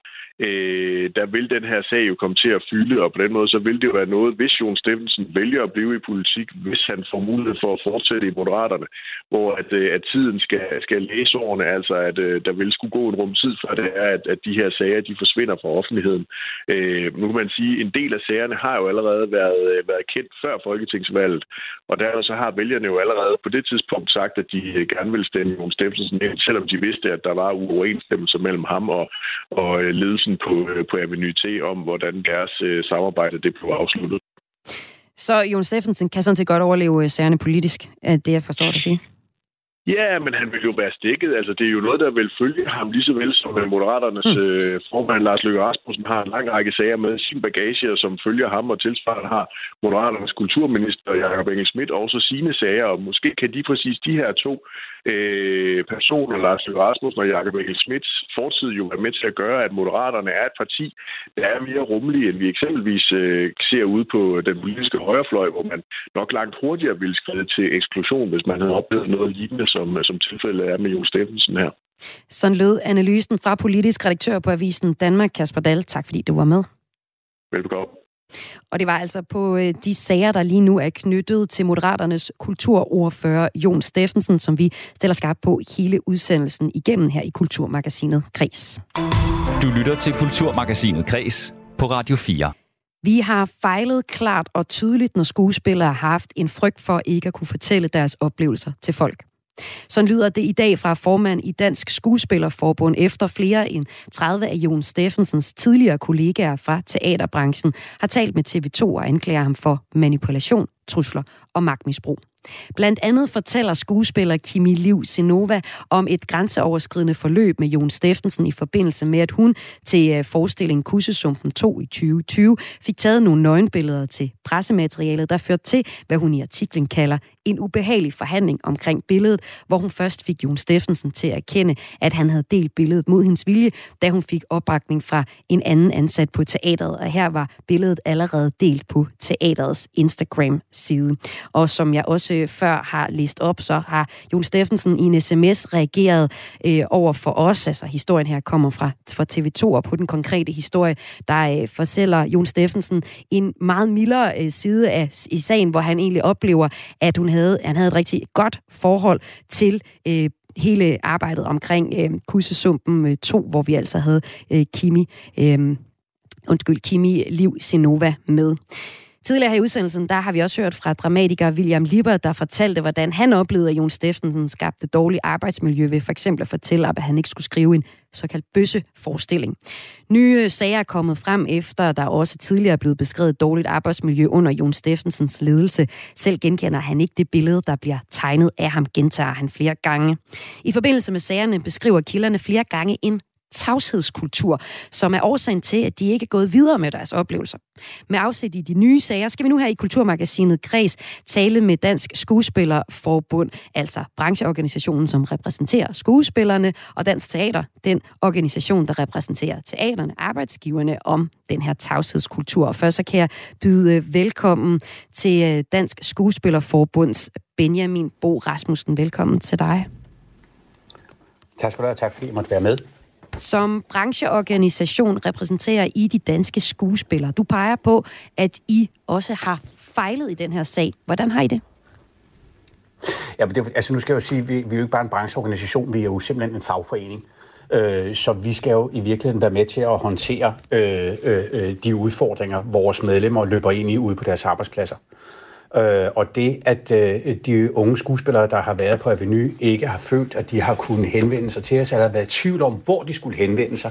øh, der vil den her sag jo komme til at fylde, og på den måde så vil det jo være noget, hvis Jon Steffensen vælger at blive i politik, hvis han får mulighed for at fortsætte i Moderaterne, hvor at, øh, at tiden skal, skal læse årene, altså at øh, der vil skulle gå en rum tid, før det er, at, at de her sager de forsvinder fra offentligheden. Øh, nu kan man sige, at en del af sagerne har jo allerede været, øh, været kendt før Folketingsvalget, og der så har vælgerne jo allerede på det tidspunkt sagt, at de øh, gerne vil stemme Jon Steffensen ind, selvom de vidste, at der var uoverensstemmelser mellem ham og, og øh, ledelsen ledelsen på, øh, på Avenue T om, hvordan deres øh, samarbejde det blev afsluttet. Så Jon Steffensen kan sådan set godt overleve øh, sagerne politisk, er det jeg forstår dig sige? Ja, men han vil jo være stikket. Altså, det er jo noget, der vil følge ham lige så vel som Moderaternes mm. øh, formand Lars Løkke Rasmussen har en lang række sager med sin bagage, som følger ham, og tilsvarende har Moderaternes kulturminister Jakob Engel Schmidt også sine sager, og måske kan de præcis de her to øh, personer, Lars Løkke Rasmussen og Jakob Mikkel Schmidts fortid jo er med til at gøre, at Moderaterne er et parti, der er mere rummelige, end vi eksempelvis øh, ser ude på den politiske højrefløj, hvor man nok langt hurtigere ville skride til eksklusion, hvis man havde oplevet noget lignende, som, som tilfældet er med Jon Steffensen her. Sådan lød analysen fra politisk redaktør på Avisen Danmark, Kasper Dahl. Tak fordi du var med. Velbekomme. Og det var altså på øh, de sager, der lige nu er knyttet til Moderaternes kulturordfører Jon Steffensen, som vi stiller skarp på hele udsendelsen igennem her i Kulturmagasinet Kres. Du lytter til Kulturmagasinet Kres på Radio 4. Vi har fejlet klart og tydeligt, når skuespillere har haft en frygt for ikke at kunne fortælle deres oplevelser til folk. Så lyder det i dag fra formand i Dansk Skuespillerforbund efter flere end 30 af Jon Steffensens tidligere kollegaer fra teaterbranchen har talt med TV2 og anklager ham for manipulation, trusler og magtmisbrug. Blandt andet fortæller skuespiller Kimi Liv Senova om et grænseoverskridende forløb med Jon Steffensen i forbindelse med, at hun til øh, forestillingen Kussesumpen 2 i 2020 fik taget nogle nøgenbilleder til pressematerialet, der førte til, hvad hun i artiklen kalder en ubehagelig forhandling omkring billedet, hvor hun først fik Jon Steffensen til at erkende, at han havde delt billedet mod hendes vilje, da hun fik opbakning fra en anden ansat på teateret. Og her var billedet allerede delt på teaterets side. Og som jeg også før har læst op, så har Jon Steffensen i en sms reageret øh, over for os. Altså historien her kommer fra, fra TV2, og på den konkrete historie, der øh, fortæller Jon Steffensen en meget mildere øh, side af i sagen, hvor han egentlig oplever, at hun havde, han havde et rigtig godt forhold til øh, hele arbejdet omkring øh, Kussesumpen 2, øh, hvor vi altså havde øh, Kimi, øh, undskyld, Kimi Liv Sinova med. Tidligere her i udsendelsen, der har vi også hørt fra dramatiker William Lieber, der fortalte, hvordan han oplevede, at Jon Steffensen skabte dårligt arbejdsmiljø ved for eksempel at fortælle, at han ikke skulle skrive en såkaldt bøsseforestilling. Nye øh, sager er kommet frem efter, der også tidligere er blevet beskrevet dårligt arbejdsmiljø under Jon Steffensens ledelse. Selv genkender han ikke det billede, der bliver tegnet af ham, gentager han flere gange. I forbindelse med sagerne beskriver kilderne flere gange en tavshedskultur, som er årsagen til, at de ikke er gået videre med deres oplevelser. Med afsæt i de nye sager skal vi nu her i Kulturmagasinet Græs tale med Dansk Skuespillerforbund, altså brancheorganisationen, som repræsenterer skuespillerne, og Dansk Teater, den organisation, der repræsenterer teaterne, arbejdsgiverne, om den her tavshedskultur. Og først så kan jeg byde øh, velkommen til øh, Dansk Skuespillerforbunds Benjamin Bo Rasmussen. Velkommen til dig. Tak skal du have. Tak fordi I måtte være med. Som brancheorganisation repræsenterer I de danske skuespillere. Du peger på, at I også har fejlet i den her sag. Hvordan har I det? Ja, men det, altså nu skal jeg jo sige, at vi, vi er jo ikke bare en brancheorganisation, vi er jo simpelthen en fagforening. Øh, så vi skal jo i virkeligheden være med til at håndtere øh, øh, øh de udfordringer, vores medlemmer løber ind i ude på deres arbejdspladser. Øh, Øh, og det, at øh, de unge skuespillere, der har været på Avenue, ikke har følt, at de har kunnet henvende sig til os, eller har været i tvivl om, hvor de skulle henvende sig,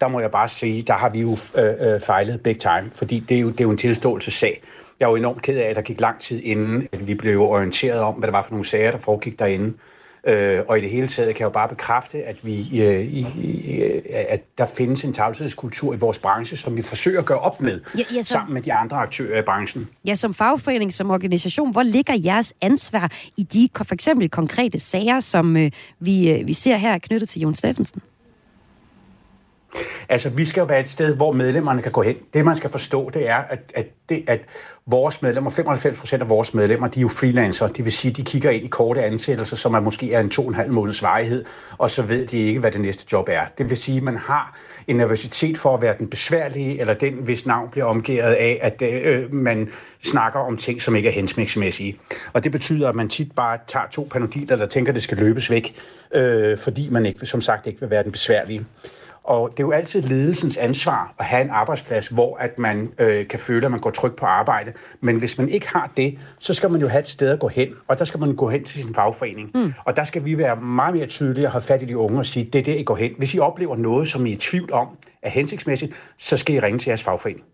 der må jeg bare sige, der har vi jo øh, øh, fejlet big time, fordi det er jo, det er jo en tilståelsessag. Jeg er jo enormt ked af, at der gik lang tid inden, at vi blev orienteret om, hvad det var for nogle sager, der foregik derinde. Øh, og i det hele taget kan jeg jo bare bekræfte, at, vi, øh, i, at der findes en tavshedskultur i vores branche, som vi forsøger at gøre op med, ja, ja, så... sammen med de andre aktører i branchen. Ja, som fagforening, som organisation, hvor ligger jeres ansvar i de for eksempel konkrete sager, som øh, vi, øh, vi ser her knyttet til Jon Steffensen? Altså, vi skal jo være et sted, hvor medlemmerne kan gå hen. Det, man skal forstå, det er, at, at, det, at vores medlemmer, 95 procent af vores medlemmer, de er jo freelancer. Det vil sige, de kigger ind i korte ansættelser, som er måske er en to og en halv måneds varighed, og så ved de ikke, hvad det næste job er. Det vil sige, at man har en nervøsitet for at være den besværlige, eller den, hvis navn bliver omgivet af, at øh, man snakker om ting, som ikke er hensigtsmæssige. Og det betyder, at man tit bare tager to panodiler, der tænker, at det skal løbes væk, øh, fordi man ikke, som sagt ikke vil være den besværlige. Og det er jo altid ledelsens ansvar at have en arbejdsplads, hvor at man øh, kan føle, at man går trygt på arbejde. Men hvis man ikke har det, så skal man jo have et sted at gå hen, og der skal man gå hen til sin fagforening. Mm. Og der skal vi være meget mere tydelige og have fat i de unge og sige, det er det, I går hen. Hvis I oplever noget, som I er i tvivl om er hensigtsmæssigt, så skal I ringe til jeres fagforening.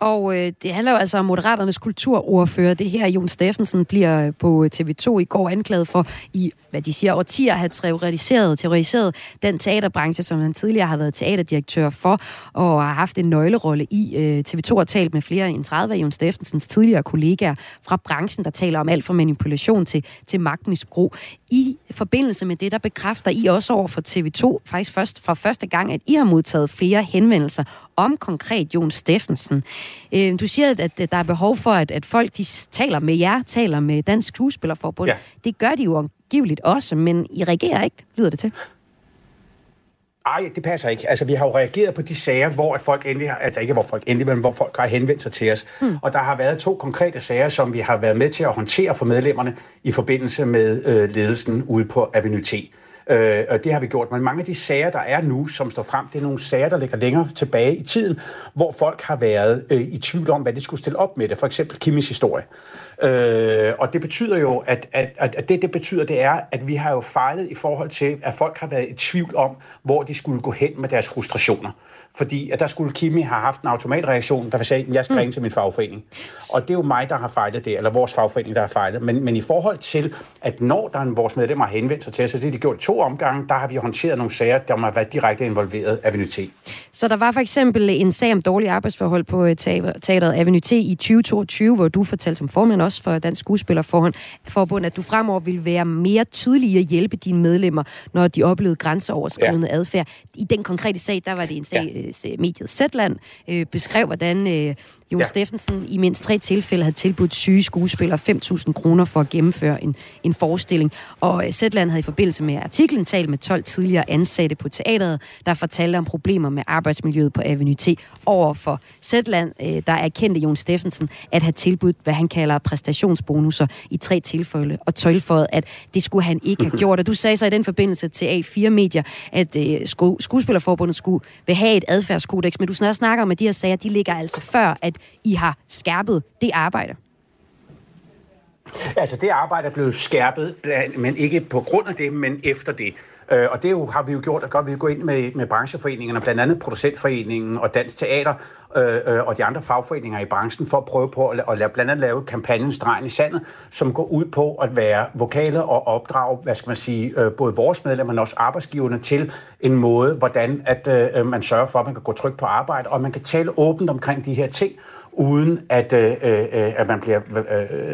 Og øh, det handler jo altså om Moderaternes kulturordfører. Det her, Jon Steffensen, bliver øh, på øh, TV2 i går anklaget for i, hvad de siger, årtier at have terroriseret, terroriseret den teaterbranche, som han tidligere har været teaterdirektør for, og har haft en nøglerolle i. Øh, TV2 har talt med flere end 30 af Jon Steffensens tidligere kollegaer fra branchen, der taler om alt fra manipulation til, til magtmisbrug. I forbindelse med det, der bekræfter I også over for TV2, faktisk først for første gang, at I har modtaget flere henvendelser om konkret Jon Steffensen. Øh, du siger, at, der er behov for, at, at folk de taler med jer, taler med Dansk Skuespillerforbund. Ja. Det gør de jo angiveligt også, men I reagerer ikke, lyder det til. Ej, det passer ikke. Altså, vi har jo reageret på de sager, hvor folk endelig har, altså ikke hvor folk endelig, men hvor folk har henvendt sig til os. Mm. Og der har været to konkrete sager, som vi har været med til at håndtere for medlemmerne i forbindelse med øh, ledelsen ude på Avenue T. Øh, og det har vi gjort. Men mange af de sager, der er nu, som står frem, det er nogle sager, der ligger længere tilbage i tiden, hvor folk har været øh, i tvivl om, hvad de skulle stille op med det. For eksempel Kimis historie. Øh, og det betyder jo, at, at, at det, det betyder, det er, at vi har jo fejlet i forhold til, at folk har været i tvivl om, hvor de skulle gå hen med deres frustrationer. Fordi at der skulle Kimi have haft en automatreaktion, der sagde, at jeg skal mm. ringe til min fagforening. Og det er jo mig, der har fejlet det, eller vores fagforening, der har fejlet. Men, men i forhold til, at når der er en, vores medlemmer har henvendt sig til os, så det har de gjort to omgange, der har vi håndteret nogle sager, der har været direkte involveret Avenue T. Så der var for eksempel en sag om dårlige arbejdsforhold på øh, teateret Avenue T i 2022, hvor du fortalte som formand også for Dansk Skuespillerforbund, at du fremover vil være mere tydelig at hjælpe dine medlemmer, når de oplevede grænseoverskridende ja. adfærd. I den konkrete sag, der var det en sag, ja. Øh, mediet Zetland øh, beskrev, hvordan øh, Jon ja. Steffensen i mindst tre tilfælde havde tilbudt syge skuespillere 5.000 kroner for at gennemføre en, en forestilling. Og øh, Zetland havde i forbindelse med artiklen talt med 12 tidligere ansatte på teateret, der fortalte om problemer med arbejdsmiljøet på Avenue T over for Zetland, øh, der erkendte Jon Steffensen at have tilbudt, hvad han kalder præstationsbonusser i tre tilfælde, og tøjlføjet, at det skulle han ikke have <laughs> gjort. Og du sagde så i den forbindelse til A4 Medier, at øh, sku- Skuespillerforbundet skulle vil have et adfærdskodex, men du snakker om, at de her sager, de ligger altså før, at i har skærpet det arbejde? Altså, det arbejde er blevet skærpet, men ikke på grund af det, men efter det. Øh, og det jo, har vi jo gjort, at vi gå ind med, med brancheforeningerne, blandt andet Producentforeningen og Dansk Teater øh, øh, og de andre fagforeninger i branchen, for at prøve på at, at lave, blandt andet lave kampagnen Stregen i Sandet, som går ud på at være vokale og opdrage, hvad skal man sige, øh, både vores medlemmer, men også arbejdsgiverne til en måde, hvordan at øh, øh man sørger for, at man kan gå trygt på arbejde, og man kan tale åbent omkring de her ting, uden at, øh, øh, at man bliver,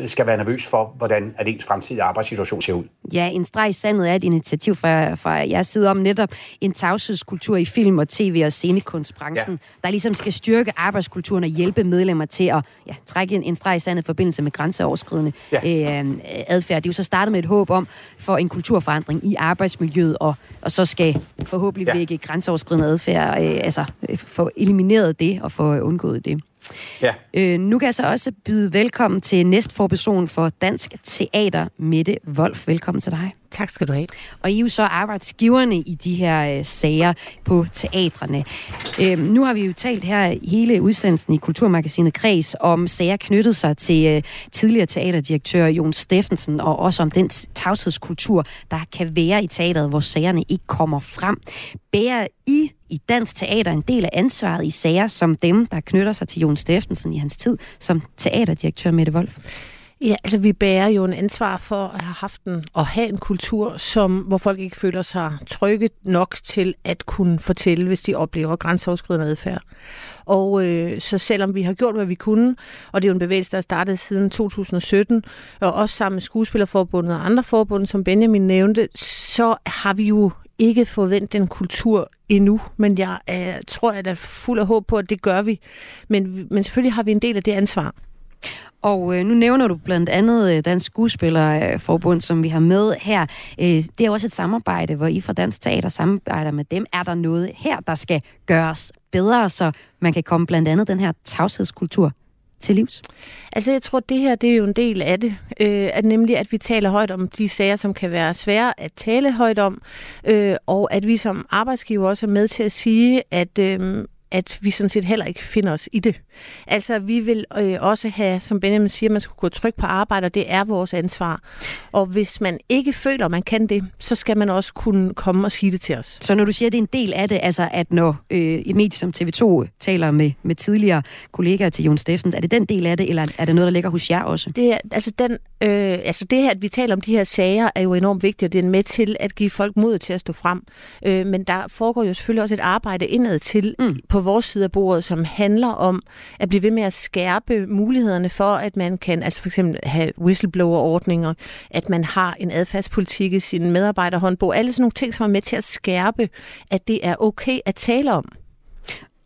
øh, skal være nervøs for, hvordan at ens fremtidige arbejdssituation ser ud. Ja, en streg i sandet er et initiativ fra, fra jeres side om netop en tavshedskultur i film- og tv- og scenekunstbranchen, ja. der ligesom skal styrke arbejdskulturen og hjælpe medlemmer til at ja, trække en, en streg i sandet i forbindelse med grænseoverskridende ja. øh, adfærd. Det er jo så startet med et håb om for en kulturforandring i arbejdsmiljøet, og, og så skal forhåbentlig ja. vække grænseoverskridende adfærd, øh, altså få elimineret det og få undgået det. Ja. Øh, nu kan jeg så også byde velkommen til næstforperson for Dansk Teater, Mette Wolf. Velkommen til dig. Tak skal du have. Og I er jo så arbejdsgiverne i de her øh, sager på teatrene. Øh, nu har vi jo talt her hele udsendelsen i Kulturmagasinet Kreds om sager knyttet sig til øh, tidligere teaterdirektør Jon Steffensen, og også om den tavshedskultur, der kan være i teateret, hvor sagerne ikke kommer frem. Bærer I i dansk teater en del af ansvaret i sager som dem, der knytter sig til Jon Steffensen i hans tid som teaterdirektør Mette Wolf? Ja, altså vi bærer jo en ansvar for at have haft en, og have en kultur, som, hvor folk ikke føler sig trygge nok til at kunne fortælle, hvis de oplever grænseoverskridende adfærd. Og øh, så selvom vi har gjort, hvad vi kunne, og det er jo en bevægelse, der er startet siden 2017, og også sammen med Skuespillerforbundet og andre forbund, som Benjamin nævnte, så har vi jo ikke forventet den kultur endnu, men jeg øh, tror, at jeg er fuld af håb på, at det gør vi. Men, men selvfølgelig har vi en del af det ansvar. Og øh, nu nævner du blandt andet øh, Dansk Skuespillerforbund, som vi har med her. Øh, det er også et samarbejde, hvor I fra Dansk Teater samarbejder med dem. Er der noget her, der skal gøres bedre, så man kan komme blandt andet den her tavshedskultur til livs? Altså jeg tror, det her det er jo en del af det, øh, at nemlig at vi taler højt om de sager, som kan være svære at tale højt om, øh, og at vi som arbejdsgiver også er med til at sige, at øh, at vi sådan set heller ikke finder os i det. Altså, vi vil øh, også have, som Benjamin siger, man skal kunne trykke på arbejde, og det er vores ansvar. Og hvis man ikke føler, man kan det, så skal man også kunne komme og sige det til os. Så når du siger, at det er en del af det, altså at når øh, et medie som TV2 taler med, med tidligere kollegaer til Jon Steffens, er det den del af det, eller er det noget, der ligger hos jer også? Det, er, altså, den, øh, altså det her, at vi taler om de her sager, er jo enormt vigtigt, og det er med til at give folk mod til at stå frem. Øh, men der foregår jo selvfølgelig også et arbejde indad til mm. på vores side af bordet, som handler om at blive ved med at skærpe mulighederne for, at man kan altså for eksempel have whistleblower-ordninger, at man har en adfærdspolitik i sin medarbejderhåndbog, alle sådan nogle ting, som er med til at skærpe, at det er okay at tale om.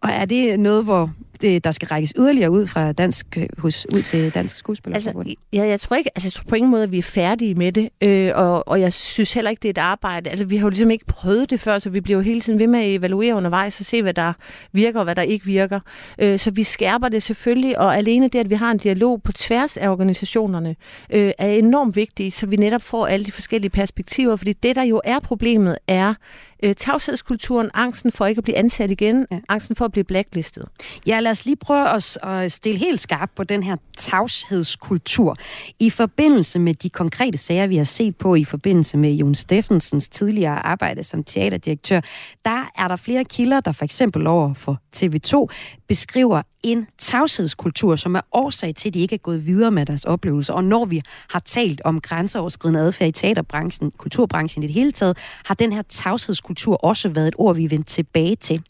Og er det noget, hvor det, der skal rækkes yderligere ud fra dansk, øh, hos, ud til dansk Skuespillerforbund? Altså, ja, jeg tror ikke, altså, jeg tror på ingen måde, at vi er færdige med det, øh, og, og jeg synes heller ikke, det er et arbejde. Altså, vi har jo ligesom ikke prøvet det før, så vi bliver jo hele tiden ved med at evaluere undervejs og se, hvad der virker og hvad der ikke virker. Øh, så vi skærper det selvfølgelig, og alene det, at vi har en dialog på tværs af organisationerne, øh, er enormt vigtigt, så vi netop får alle de forskellige perspektiver, fordi det, der jo er problemet, er, øh, tavshedskulturen, angsten for ikke at blive ansat igen, ja. angsten for at blive blacklistet. Ja, lad os lige prøve at, at stille helt skarpt på den her tavshedskultur. I forbindelse med de konkrete sager, vi har set på i forbindelse med Jon Steffensens tidligere arbejde som teaterdirektør, der er der flere kilder, der for eksempel over for TV2 beskriver en tavshedskultur, som er årsag til, at de ikke er gået videre med deres oplevelser. Og når vi har talt om grænseoverskridende adfærd i teaterbranchen, kulturbranchen i det hele taget, har den her tavshedskultur også været et ord, vi vendt tilbage til.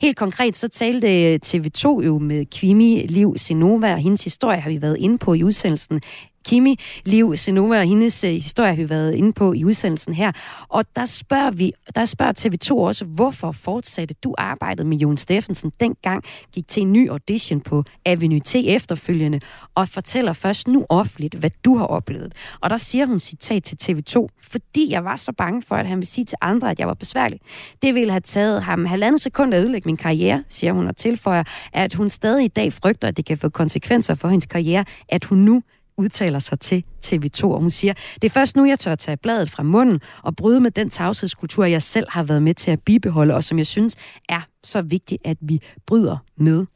Helt konkret så talte øh, TV2 jo med Kvimi Liv Sinova, og hendes historie har vi været inde på i udsendelsen Kimi, Liv, Senova og hendes øh, historie har vi været inde på i udsendelsen her. Og der spørger, vi, der spørger TV2 også, hvorfor fortsatte du arbejdet med Jon Steffensen dengang, gik til en ny audition på Avenue T efterfølgende, og fortæller først nu offentligt, hvad du har oplevet. Og der siger hun citat til TV2, fordi jeg var så bange for, at han ville sige til andre, at jeg var besværlig. Det ville have taget ham halvandet sekund at ødelægge min karriere, siger hun og tilføjer, at hun stadig i dag frygter, at det kan få konsekvenser for hendes karriere, at hun nu udtaler sig til TV2, og hun siger, det er først nu, jeg tør tage bladet fra munden og bryde med den tavshedskultur, jeg selv har været med til at bibeholde, og som jeg synes er så vigtigt, at vi bryder med.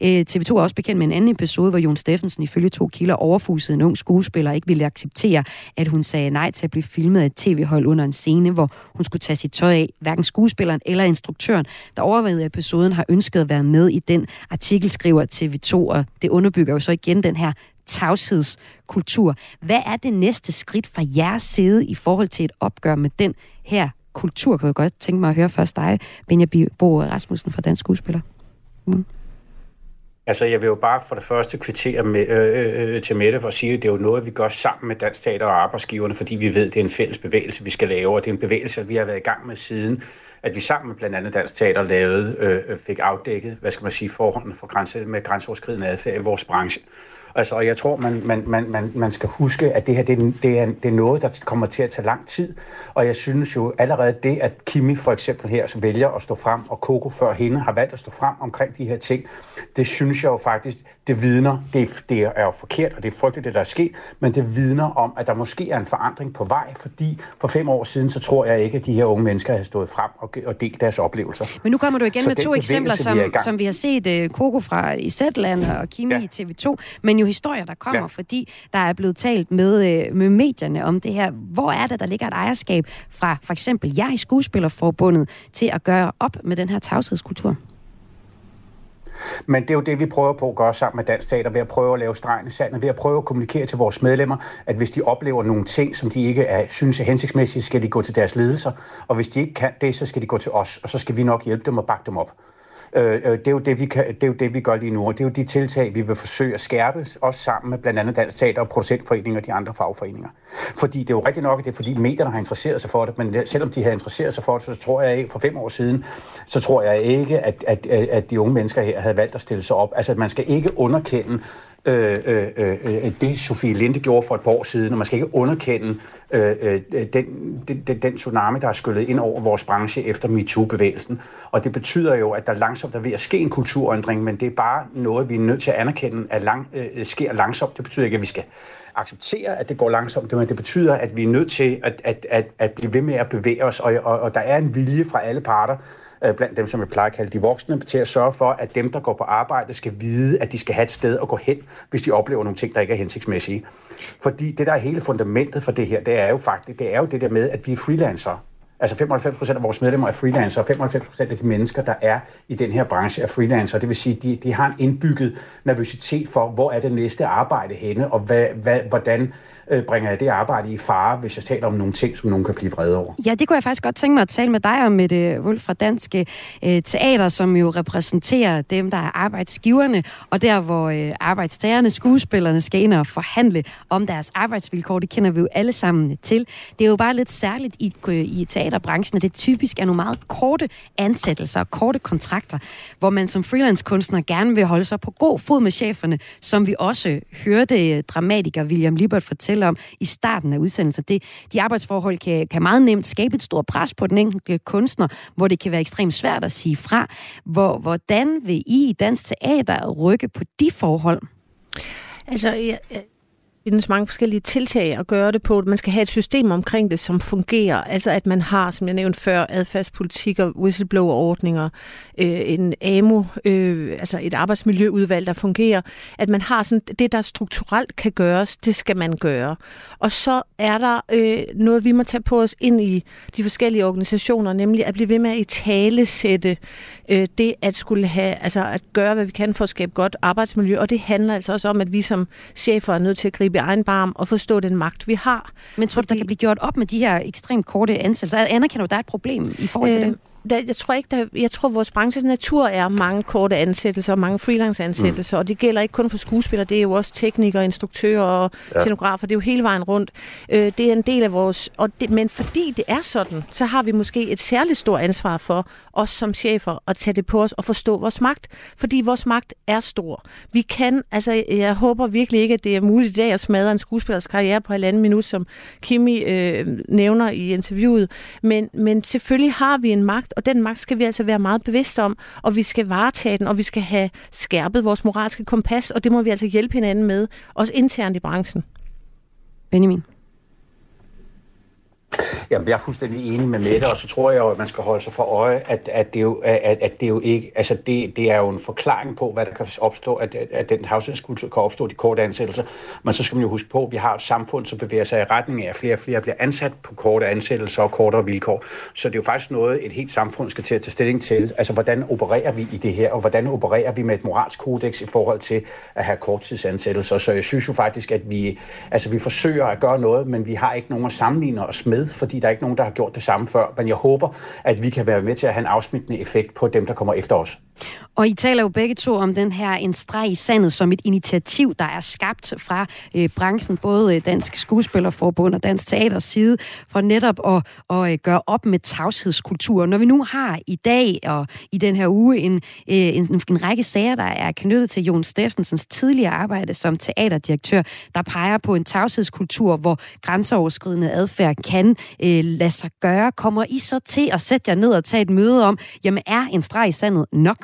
Øh, TV2 er også bekendt med en anden episode, hvor Jon Steffensen ifølge to kilder overfusede en ung skuespiller og ikke ville acceptere, at hun sagde nej til at blive filmet af et tv-hold under en scene, hvor hun skulle tage sit tøj af. Hverken skuespilleren eller instruktøren, der overvejede episoden, har ønsket at være med i den artikel, skriver TV2, og det underbygger jo så igen den her tavshedskultur. Hvad er det næste skridt fra jeres side i forhold til et opgør med den her kultur? Kan jeg godt tænke mig at høre først dig, Benjamin Bo Rasmussen fra Dansk Skuespiller. Mm. Altså, jeg vil jo bare for det første kvittere med, øh, øh, øh, til Mette for at sige, at det er jo noget, vi gør sammen med Dansk Teater og arbejdsgiverne, fordi vi ved, at det er en fælles bevægelse, vi skal lave, og det er en bevægelse, vi har været i gang med siden, at vi sammen med blandt andet Dansk Teater lavede, øh, øh fik afdækket, hvad skal man sige, forholdene for grænse, med grænseoverskridende adfærd i vores branche. Altså, og jeg tror, man, man, man, man, man skal huske, at det her det er, det, er, det er noget, der kommer til at tage lang tid. Og jeg synes jo allerede det, at Kimi for eksempel her så vælger at stå frem, og Coco før hende har valgt at stå frem omkring de her ting, det synes jeg jo faktisk, det vidner, det, det er jo forkert, og det er frygteligt, det der er sket, men det vidner om, at der måske er en forandring på vej, fordi for fem år siden, så tror jeg ikke, at de her unge mennesker har stået frem og, og delt deres oplevelser. Men nu kommer du igen så med to eksempler, som, som vi har set uh, Coco fra i Zetland og Kimi ja. i TV2, men jo historier, der kommer, ja. fordi der er blevet talt med, uh, med medierne om det her. Hvor er det, der ligger et ejerskab fra for eksempel jeg i Skuespillerforbundet til at gøre op med den her tavshedskultur? Men det er jo det, vi prøver på at gøre sammen med Dansk Teater, ved at prøve at lave stregen i sandet, ved at prøve at kommunikere til vores medlemmer, at hvis de oplever nogle ting, som de ikke er, synes er hensigtsmæssige, skal de gå til deres ledelser, og hvis de ikke kan det, så skal de gå til os, og så skal vi nok hjælpe dem og bakke dem op. Øh, øh, det, er jo det, vi kan, det er jo det, vi gør lige nu, og det er jo de tiltag, vi vil forsøge at skærpe, også sammen med blandt andet Dansk Teater og Producentforeningen og de andre fagforeninger. Fordi det er jo rigtigt nok, at det er fordi medierne har interesseret sig for det, men selvom de har interesseret sig for det, så tror jeg ikke, for fem år siden, så tror jeg ikke, at, at, at de unge mennesker her havde valgt at stille sig op. Altså, at man skal ikke underkende Øh øh, øh, øh, det, Sofie Linde gjorde for et par år siden, og man skal ikke underkende øh, øh den, den, den tsunami, der er skyllet ind over vores branche efter MeToo-bevægelsen. Og det betyder jo, at der langsomt der er ved at ske en kulturændring, men det er bare noget, vi er nødt til at anerkende, at lang, øh, sker langsomt. Det betyder ikke, at vi skal acceptere, at det går langsomt, men det betyder, at vi er nødt til at, at, at, at blive ved med at bevæge os, og, og, og der er en vilje fra alle parter, øh, blandt dem, som jeg plejer at kalde de voksne, til at sørge for, at dem, der går på arbejde, skal vide, at de skal have et sted at gå hen, hvis de oplever nogle ting, der ikke er hensigtsmæssige. Fordi det, der er hele fundamentet for det her, det er jo faktisk, det er jo det der med, at vi er freelancere. Altså 95 procent af vores medlemmer er freelancer, og 95 procent af de mennesker, der er i den her branche, er freelancer. Det vil sige, at de, de har en indbygget nervøsitet for, hvor er det næste arbejde henne, og hvad, hvad, hvordan øh, bringer jeg det arbejde i fare, hvis jeg taler om nogle ting, som nogen kan blive vrede over. Ja, det kunne jeg faktisk godt tænke mig at tale med dig om, Mette Wolf fra Danske øh, Teater, som jo repræsenterer dem, der er arbejdsgiverne, og der, hvor øh, arbejdstagerne, skuespillerne skal ind og forhandle om deres arbejdsvilkår. Det kender vi jo alle sammen til. Det er jo bare lidt særligt i, øh, i teaterbranchen, at det typisk er nogle meget korte ansættelser og korte kontrakter, hvor man som freelance-kunstner gerne vil holde sig på god fod med cheferne, som vi også hørte øh, dramatiker William Libert fortælle fortælle om i starten af udsendelsen. Det, de arbejdsforhold kan, kan meget nemt skabe et stort pres på den enkelte kunstner, hvor det kan være ekstremt svært at sige fra. Hvor, hvordan vil I i Dansk Teater rykke på de forhold? Altså, jeg, findes mange forskellige tiltag at gøre det på. Man skal have et system omkring det, som fungerer. Altså at man har, som jeg nævnte før, adfærdspolitik og whistleblower-ordninger, øh, en AMO, øh, altså et arbejdsmiljøudvalg, der fungerer. At man har sådan, det, der strukturelt kan gøres, det skal man gøre. Og så er der øh, noget, vi må tage på os ind i de forskellige organisationer, nemlig at blive ved med at i tale sætte øh, det at skulle have, altså at gøre, hvad vi kan for at skabe godt arbejdsmiljø. Og det handler altså også om, at vi som chefer er nødt til at gribe i egen barm og forstå den magt, vi har. Men tror du, der kan blive gjort op med de her ekstremt korte ansættelser? Anerkender du, der er et problem i forhold til øh, dem? Der, jeg tror ikke, der, jeg tror, vores branches natur er mange korte ansættelser og mange freelance-ansættelser, mm. og det gælder ikke kun for skuespillere, det er jo også teknikere, instruktører og ja. scenografer, det er jo hele vejen rundt. Øh, det er en del af vores... Og det, men fordi det er sådan, så har vi måske et særligt stort ansvar for, os som chefer, at tage det på os og forstå vores magt, fordi vores magt er stor. Vi kan, altså jeg håber virkelig ikke, at det er muligt i dag at smadre en skuespillers karriere på halvanden minut, som Kimi øh, nævner i interviewet, men, men selvfølgelig har vi en magt, og den magt skal vi altså være meget bevidste om, og vi skal varetage den, og vi skal have skærpet vores moralske kompas, og det må vi altså hjælpe hinanden med, også internt i branchen. Benjamin? Jamen, jeg er fuldstændig enig med Mette, og så tror jeg jo, at man skal holde sig for øje, at, at, det, jo, at, at det jo ikke, altså det, det er jo en forklaring på, hvad der kan opstå, at, at den havsenskultur kan opstå, de korte ansættelser. Men så skal man jo huske på, at vi har et samfund, som bevæger sig i retning af, at flere og flere bliver ansat på korte ansættelser og kortere vilkår. Så det er jo faktisk noget, et helt samfund skal til at tage stilling til. Altså, hvordan opererer vi i det her, og hvordan opererer vi med et moralsk kodex i forhold til at have korttidsansættelser. Så jeg synes jo faktisk, at vi, altså, vi forsøger at gøre noget, men vi har ikke nogen at sammenligne os med, fordi der er ikke nogen, der har gjort det samme før. Men jeg håber, at vi kan være med til at have en afsmittende effekt på dem, der kommer efter os. Og I taler jo begge to om den her en streg i sandet som et initiativ, der er skabt fra øh, branchen, både øh, Dansk Skuespillerforbund og Dansk Teaters side, for netop at, at øh, gøre op med tavshedskultur. Når vi nu har i dag og i den her uge en, øh, en, en række sager, der er knyttet til Jon Steffensens tidligere arbejde som teaterdirektør, der peger på en tavshedskultur, hvor grænseoverskridende adfærd kan øh, lade sig gøre, kommer I så til at sætte jer ned og tage et møde om, jamen er en streg i sandet nok?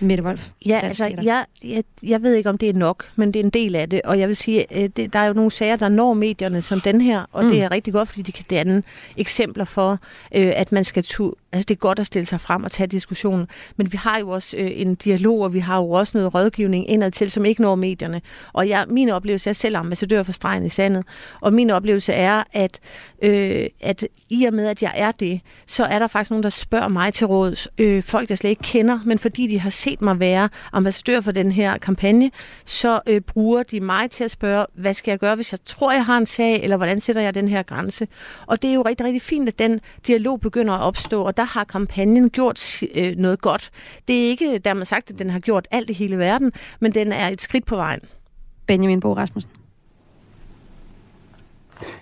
Mette Wolf? Ja, altså, jeg, jeg, jeg ved ikke, om det er nok, men det er en del af det. Og jeg vil sige, øh, det, der er jo nogle sager, der når medierne som den her, og mm. det er rigtig godt, fordi de kan danne eksempler for, øh, at man skal tu, altså det er godt at stille sig frem og tage diskussionen. Men vi har jo også øh, en dialog, og vi har jo også noget rådgivning indad til, som ikke når medierne. Og jeg, min oplevelse er selv ambassadør for stregen i sandet, og min oplevelse er, at, øh, at i og med, at jeg er det, så er der faktisk nogen, der spørger mig til råds. Øh, folk, jeg slet ikke kender, men fordi de har set mig være ambassadør for den her kampagne, så øh, bruger de mig til at spørge, hvad skal jeg gøre, hvis jeg tror, jeg har en sag, eller hvordan sætter jeg den her grænse? Og det er jo rigtig, rigtig fint, at den dialog begynder at opstå, og der har kampagnen gjort øh, noget godt. Det er ikke dermed sagt, at den har gjort alt i hele verden, men den er et skridt på vejen. Benjamin Bo Rasmussen.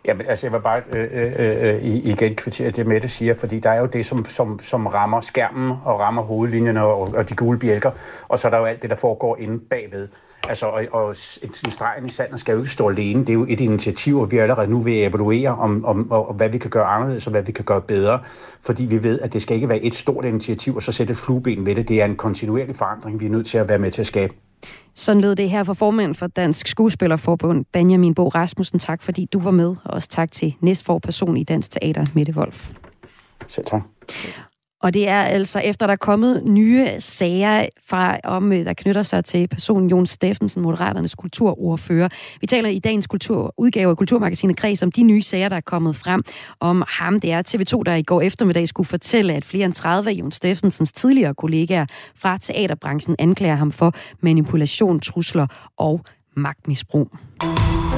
Jamen, altså, jeg vil bare øh, øh, øh, øh igen kvittere det, Mette siger, fordi der er jo det, som, som, som rammer skærmen og rammer hovedlinjerne og, og de gule bjælker, og så er der jo alt det, der foregår inde bagved. Altså, og, og en streg i sandet skal jo ikke stå alene. Det er jo et initiativ, og vi er allerede nu ved at evaluere, om, om, om, hvad vi kan gøre anderledes, og hvad vi kan gøre bedre. Fordi vi ved, at det skal ikke være et stort initiativ, og så sætte et flueben ved det. Det er en kontinuerlig forandring, vi er nødt til at være med til at skabe. Sådan lød det her fra formand for Dansk Skuespillerforbund, Benjamin Bo Rasmussen. Tak fordi du var med, og også tak til næstforperson i Dansk Teater, Mette Wolf. Selv tak. Og det er altså efter, der er kommet nye sager, fra, om, øh, der knytter sig til personen Jon Steffensen, Moderaternes kulturordfører. Vi taler i dagens kultur, udgave af Kulturmagasinet Kreds om de nye sager, der er kommet frem om ham. Det er TV2, der i går eftermiddag skulle fortælle, at flere end 30 af Jon Steffensens tidligere kollegaer fra teaterbranchen anklager ham for manipulation, trusler og magtmisbrug.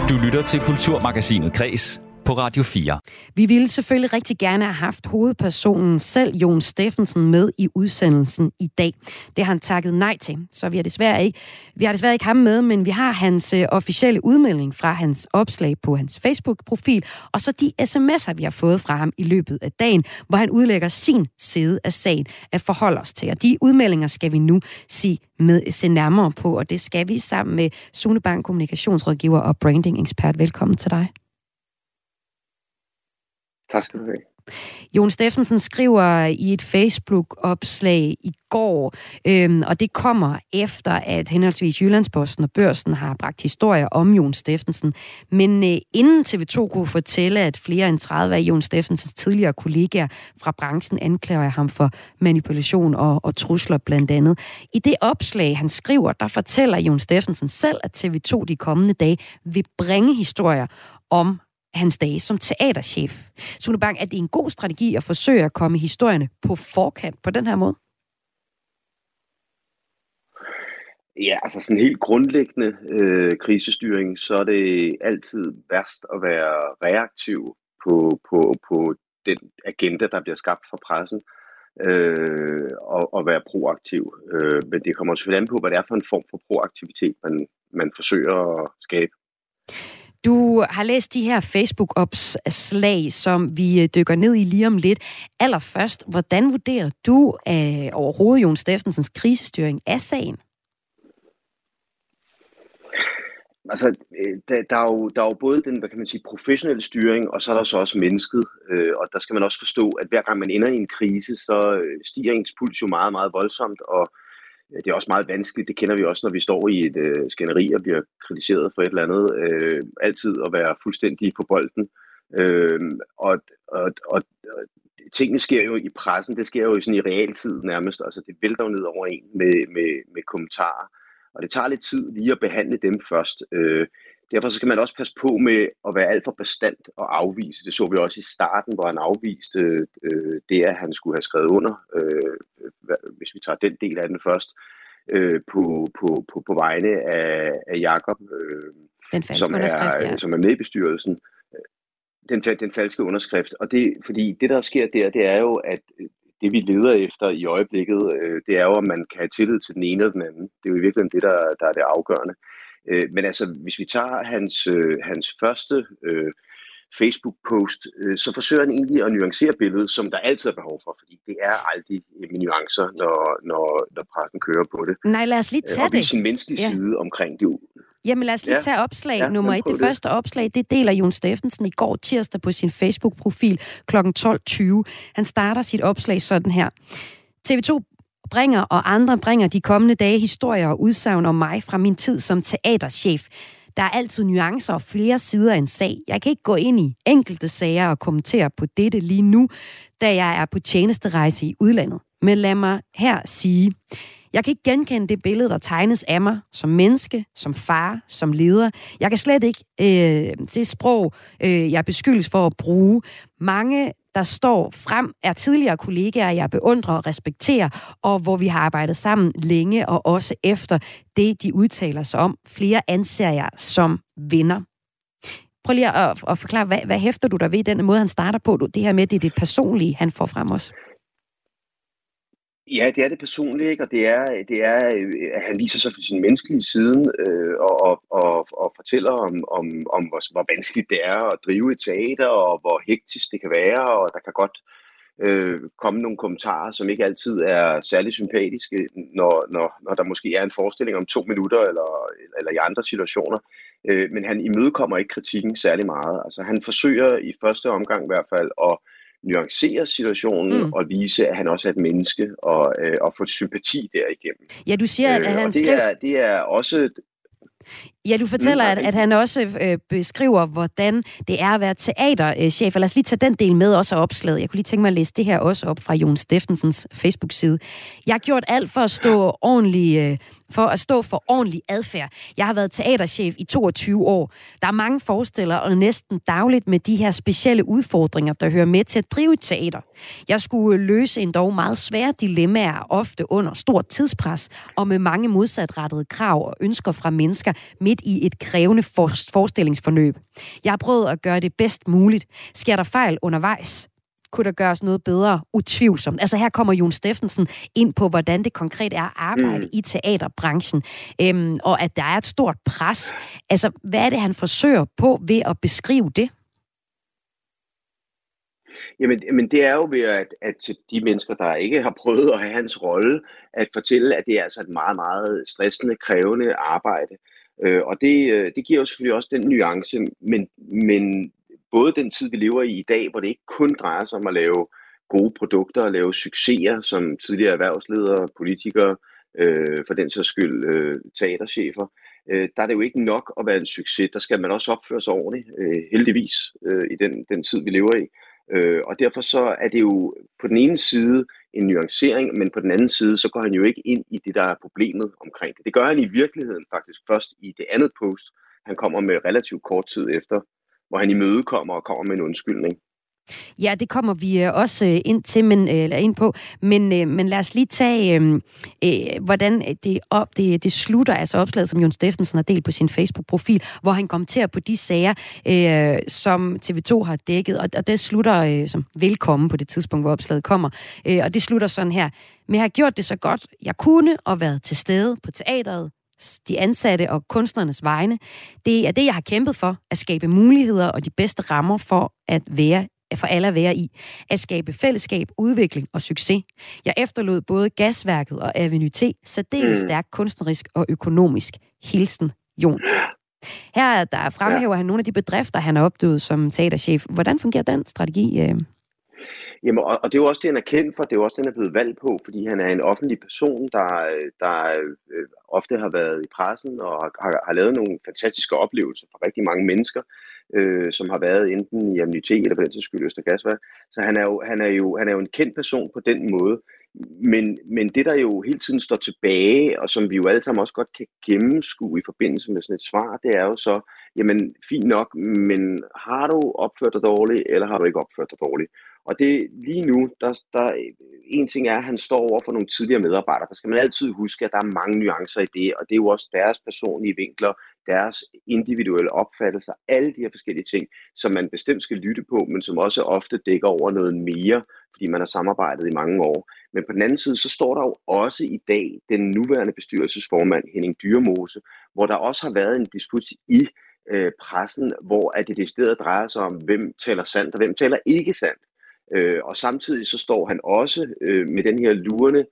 Du lytter til Kulturmagasinet Kreds på Radio 4. Vi ville selvfølgelig rigtig gerne have haft hovedpersonen selv, Jon Steffensen, med i udsendelsen i dag. Det har han takket nej til, så vi har desværre ikke, vi har desværre ikke ham med, men vi har hans øh, officielle udmelding fra hans opslag på hans Facebook-profil, og så de sms'er, vi har fået fra ham i løbet af dagen, hvor han udlægger sin side af sagen at forholde os til. Og de udmeldinger skal vi nu sige med, se nærmere på, og det skal vi sammen med Sune Bank, kommunikationsrådgiver og branding-ekspert. Velkommen til dig. Tak skal du have. Jon Steffensen skriver i et Facebook-opslag i går, øhm, og det kommer efter, at henholdsvis Jyllandsposten og Børsen har bragt historier om Jon Steffensen. Men øh, inden TV2 kunne fortælle, at flere end 30 af Jon Steffensens tidligere kollegaer fra branchen anklager ham for manipulation og, og trusler blandt andet. I det opslag, han skriver, der fortæller Jon Steffensen selv, at TV2 de kommende dage vil bringe historier om hans dage som teaterchef. Sune Bang, er det en god strategi at forsøge at komme historierne på forkant på den her måde? Ja, altså sådan helt grundlæggende øh, krisestyring, så er det altid værst at være reaktiv på, på, på den agenda, der bliver skabt fra pressen, øh, og, og være proaktiv. Øh, men det kommer selvfølgelig an på, hvad det er for en form for proaktivitet, man, man forsøger at skabe. Du har læst de her Facebook-opslag, som vi øh, dykker ned i lige om lidt. Allerførst, hvordan vurderer du øh, overhovedet Jon Steffensens krisestyring af sagen? Altså, øh, der, der, er jo, der er jo både den, hvad kan man sige, professionelle styring, og så er der så også mennesket. Øh, og der skal man også forstå, at hver gang man ender i en krise, så øh, stiger ens puls jo meget, meget voldsomt, og Øh, det er også meget vanskeligt. Det kender vi også, når vi står i et øh, skænderi og bliver kritiseret for et eller andet. Øh, altid at være fuldstændig på bolden. Øh, og, og, og, og tingene sker jo i pressen. Det sker jo sådan i realtid nærmest. Altså, det vælter jo ned over en med, med, med kommentarer. Og det tager lidt tid lige at behandle dem først. Øh, Derfor så skal man også passe på med at være alt for bestandt og afvise. Det så vi også i starten, hvor han afviste øh, det, at han skulle have skrevet under, øh, hvis vi tager den del af den først, øh, på, på, på, på vegne af, af Jakob, øh, som, er, ja. som er med i bestyrelsen. Den, den falske underskrift. Og det, fordi det, der sker der, det er jo, at det vi leder efter i øjeblikket, øh, det er jo, om man kan have tillid til den ene eller den anden. Det er jo i virkeligheden det, der, der er det afgørende. Øh, men altså, hvis vi tager hans, øh, hans første øh, Facebook-post, øh, så forsøger han egentlig at nuancere billedet, som der altid er behov for, fordi det er aldrig med nuancer, når, når, når pressen kører på det. Nej, lad os lige øh, tage og det. Og sin menneskelige ja. side omkring det. Jamen lad os lige ja. tage opslag ja, nummer et. Det, det første opslag, det deler Jon Steffensen i går tirsdag på sin Facebook-profil kl. 12.20. Han starter sit opslag sådan her. TV2 bringer og andre bringer de kommende dage historier og udsagn om mig fra min tid som teaterchef. Der er altid nuancer og flere sider af en sag. Jeg kan ikke gå ind i enkelte sager og kommentere på dette lige nu, da jeg er på tjenesterejse i udlandet. Men lad mig her sige, jeg kan ikke genkende det billede, der tegnes af mig som menneske, som far, som leder. Jeg kan slet ikke øh, til sprog, øh, jeg beskyldes for at bruge. Mange der står frem, er tidligere kollegaer, jeg beundrer og respekterer, og hvor vi har arbejdet sammen længe og også efter det, de udtaler sig om. Flere anser jeg som venner. Prøv lige at, at forklare, hvad, hvad hæfter du der ved den måde, han starter på? Det her med, det er det personlige, han får frem også. Ja, det er det personlige, ikke? og det er, det er, at han viser sig fra sin menneskelige side øh, og, og, og, og fortæller om, om, om hvor, hvor vanskeligt det er at drive et teater, og hvor hektisk det kan være, og der kan godt øh, komme nogle kommentarer, som ikke altid er særlig sympatiske, når, når, når der måske er en forestilling om to minutter eller, eller i andre situationer. Øh, men han imødekommer ikke kritikken særlig meget. Altså han forsøger i første omgang i hvert fald at nuancere situationen mm. og vise, at han også er et menneske og, øh, og få sympati derigennem. Ja, du siger, at, at øh, han det, skrev... er, det er også Ja, du fortæller, at, at han også øh, beskriver, hvordan det er at være teaterchef. Lad os lige tage den del med også af opslaget. Jeg kunne lige tænke mig at læse det her også op fra Jon Steffensens Facebook-side. Jeg har gjort alt for at stå ordentligt øh, for at stå for ordentlig adfærd. Jeg har været teaterchef i 22 år. Der er mange forestillere og næsten dagligt med de her specielle udfordringer, der hører med til at drive teater. Jeg skulle løse en dog meget svære dilemmaer, ofte under stort tidspres og med mange modsatrettede krav og ønsker fra mennesker midt i et krævende forestillingsforløb. Jeg har prøvet at gøre det bedst muligt. Sker der fejl undervejs? kunne der gøres noget bedre? Utvivlsomt. Altså her kommer Jon Steffensen ind på, hvordan det konkret er at arbejde mm. i teaterbranchen, øhm, og at der er et stort pres. Altså, hvad er det, han forsøger på ved at beskrive det? Jamen, men det er jo ved at, at de mennesker, der ikke har prøvet at have hans rolle, at fortælle, at det er altså et meget, meget stressende, krævende arbejde. Øh, og det, øh, det giver jo selvfølgelig også den nuance, men, men både den tid, vi lever i i dag, hvor det ikke kun drejer sig om at lave gode produkter og lave succeser som tidligere erhvervsledere, politikere, øh, for den sags skyld øh, teaterchefer, øh, der er det jo ikke nok at være en succes. Der skal man også opføre sig ordentligt, øh, heldigvis, øh, i den, den tid, vi lever i. Øh, og derfor så er det jo på den ene side en nuancering, men på den anden side, så går han jo ikke ind i det, der er problemet omkring det. Det gør han i virkeligheden faktisk først i det andet post, han kommer med relativt kort tid efter, hvor han imødekommer og kommer med en undskyldning. Ja, det kommer vi øh, også øh, ind til, men øh, eller ind på. Men, men lad os lige tage, øh, hvordan det, op, det, det slutter, altså opslaget, som Jon Steffensen har delt på sin Facebook-profil, hvor han kommenterer på de sager, øh, som TV2 har dækket, og, og det slutter øh, som velkommen på det tidspunkt, hvor opslaget kommer. Øh, og det slutter sådan her. Men jeg har gjort det så godt, jeg kunne, og været til stede på teateret, de ansatte og kunstnernes vegne. Det er det, jeg har kæmpet for, at skabe muligheder og de bedste rammer for at være for alle at være i. At skabe fællesskab, udvikling og succes. Jeg efterlod både Gasværket og Avenue T særdeles mm. stærkt kunstnerisk og økonomisk. Hilsen, Jon. Her der fremhæver ja. han nogle af de bedrifter, han har opdået som teaterchef. Hvordan fungerer den strategi? Øh? Jamen, og, og det er jo også det, han er kendt for. Det er jo også det, han er blevet valgt på, fordi han er en offentlig person, der, der øh, ofte har været i pressen og har, har lavet nogle fantastiske oplevelser for rigtig mange mennesker, øh, som har været enten i Amnité eller på den sags skyld Østergasværk. Så han er, jo, han, er jo, han er jo en kendt person på den måde. Men, men det, der jo hele tiden står tilbage, og som vi jo alle sammen også godt kan gennemskue i forbindelse med sådan et svar, det er jo så, jamen fint nok, men har du opført dig dårligt, eller har du ikke opført dig dårligt? Og det lige nu, der, der øh, en ting er, at han står over for nogle tidligere medarbejdere. Der skal man altid huske, at der er mange nuancer i det, og det er jo også deres personlige vinkler, deres individuelle opfattelser, alle de her forskellige ting, som man bestemt skal lytte på, men som også ofte dækker over noget mere, fordi man har samarbejdet i mange år. Men på den anden side, så står der jo også i dag den nuværende bestyrelsesformand Henning Dyrmose, hvor der også har været en disput i øh, pressen, hvor at det i stedet drejer sig om, hvem taler sandt og hvem taler ikke sandt. Øh, og samtidig så står han også øh, med den her lurende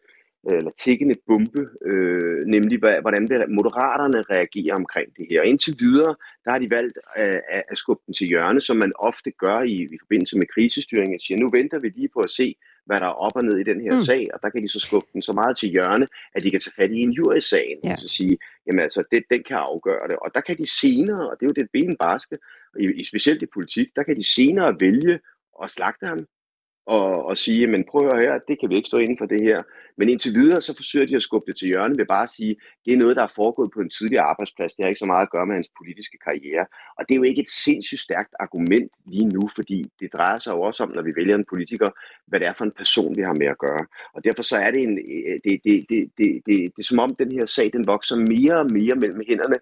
eller tikkende bombe, øh, nemlig hvordan moderaterne reagerer omkring det her. Og indtil videre, der har de valgt at, at skubbe den til hjørne, som man ofte gør i, i forbindelse med krisestyring, og siger, nu venter vi lige på at se, hvad der er op og ned i den her mm. sag, og der kan de så skubbe den så meget til hjørne, at de kan tage fat i en jurysagen, ja. og så sige, jamen altså, det, den kan afgøre det. Og der kan de senere, og det er jo det benbarske, i, i specielt i politik, der kan de senere vælge at slagte ham, og, og sige, men prøv at høre her, det kan vi ikke stå inden for det her. Men indtil videre, så forsøger de at skubbe det til hjørne ved bare at sige, det er noget, der er foregået på en tidligere arbejdsplads. Det har ikke så meget at gøre med hans politiske karriere. Og det er jo ikke et sindssygt stærkt argument lige nu, fordi det drejer sig jo også om, når vi vælger en politiker, hvad det er for en person, vi har med at gøre. Og derfor så er det, en, det, det, det, det, det, det, det er som om, den her sag, den vokser mere og mere mellem hænderne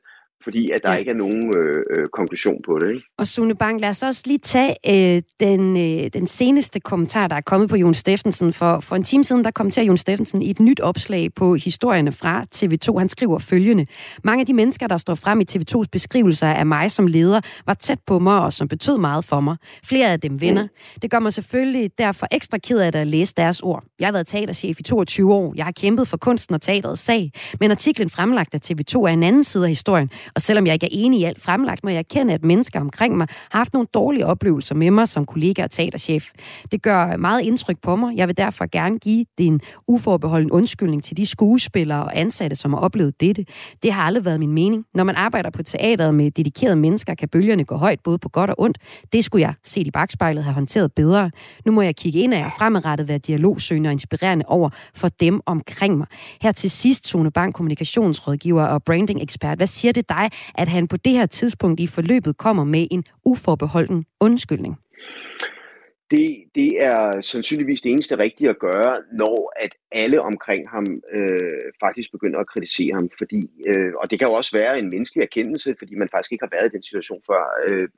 fordi at der ja. ikke er nogen øh, øh, konklusion på det. Ikke? Og Sune Bang, lad os også lige tage øh, den, øh, den seneste kommentar, der er kommet på Jon Steffensen. For, for en time siden, der kommenterer Jon Steffensen i et nyt opslag på historierne fra TV2. Han skriver følgende. Mange af de mennesker, der står frem i TV2's beskrivelser af mig som leder, var tæt på mig og som betød meget for mig. Flere af dem venner. Mm. Det gør mig selvfølgelig derfor ekstra ked af at læse deres ord. Jeg har været teaterchef i 22 år. Jeg har kæmpet for kunsten og teaterets sag. Men artiklen fremlagt af TV2 er en anden side af historien, og selvom jeg ikke er enig i alt fremlagt, må jeg erkende, at mennesker omkring mig har haft nogle dårlige oplevelser med mig som kollega og teaterchef. Det gør meget indtryk på mig. Jeg vil derfor gerne give din uforbeholden undskyldning til de skuespillere og ansatte, som har oplevet dette. Det har aldrig været min mening. Når man arbejder på teateret med dedikerede mennesker, kan bølgerne gå højt, både på godt og ondt. Det skulle jeg, set i bagspejlet, have håndteret bedre. Nu må jeg kigge ind af og fremadrettet være dialogsøgende og inspirerende over for dem omkring mig. Her til sidst, Tone Bank, kommunikationsrådgiver og branding ekspert. Hvad siger det dig, at han på det her tidspunkt i forløbet kommer med en uforbeholden undskyldning? Det, det er sandsynligvis det eneste rigtige at gøre, når at alle omkring ham øh, faktisk begynder at kritisere ham. Fordi, øh, og det kan jo også være en menneskelig erkendelse, fordi man faktisk ikke har været i den situation før. Øh,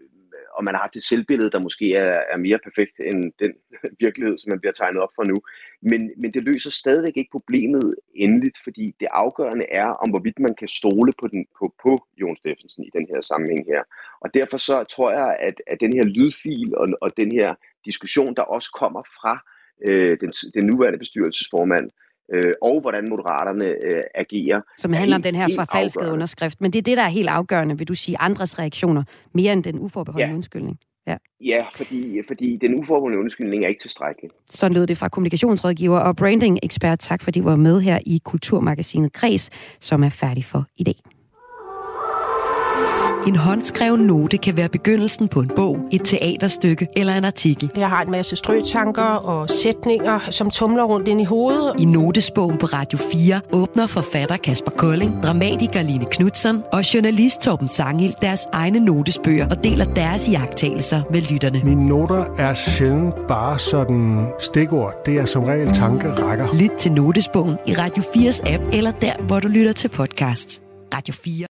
og man har haft et selvbillede, der måske er, er mere perfekt end den <laughs> virkelighed, som man bliver tegnet op for nu. Men, men det løser stadigvæk ikke problemet endeligt, fordi det afgørende er, om hvorvidt man kan stole på, den, på, på Jon Steffensen i den her sammenhæng her. Og derfor så tror jeg, at, at den her lydfil og, og den her diskussion, der også kommer fra øh, den, den nuværende bestyrelsesformand, øh, og hvordan moderaterne øh, agerer. Som handler om den her forfalskede underskrift. Men det er det, der er helt afgørende, vil du sige, andres reaktioner, mere end den uforbeholdende ja. undskyldning. Ja, ja fordi, fordi den uforbeholdende undskyldning er ikke tilstrækkelig. Så lød det fra kommunikationsrådgiver og branding-ekspert. Tak fordi du var med her i Kulturmagasinet Kreds, som er færdig for i dag. En håndskreven note kan være begyndelsen på en bog, et teaterstykke eller en artikel. Jeg har en masse strøtanker og sætninger, som tumler rundt ind i hovedet. I notesbogen på Radio 4 åbner forfatter Kasper Kolding, dramatiker Line Knudsen og journalist Torben Sangil deres egne notesbøger og deler deres iagttagelser med lytterne. Mine noter er sjældent bare sådan stikord. Det er som regel tankerækker. Lyt til notesbogen i Radio 4's app eller der, hvor du lytter til podcast. Radio 4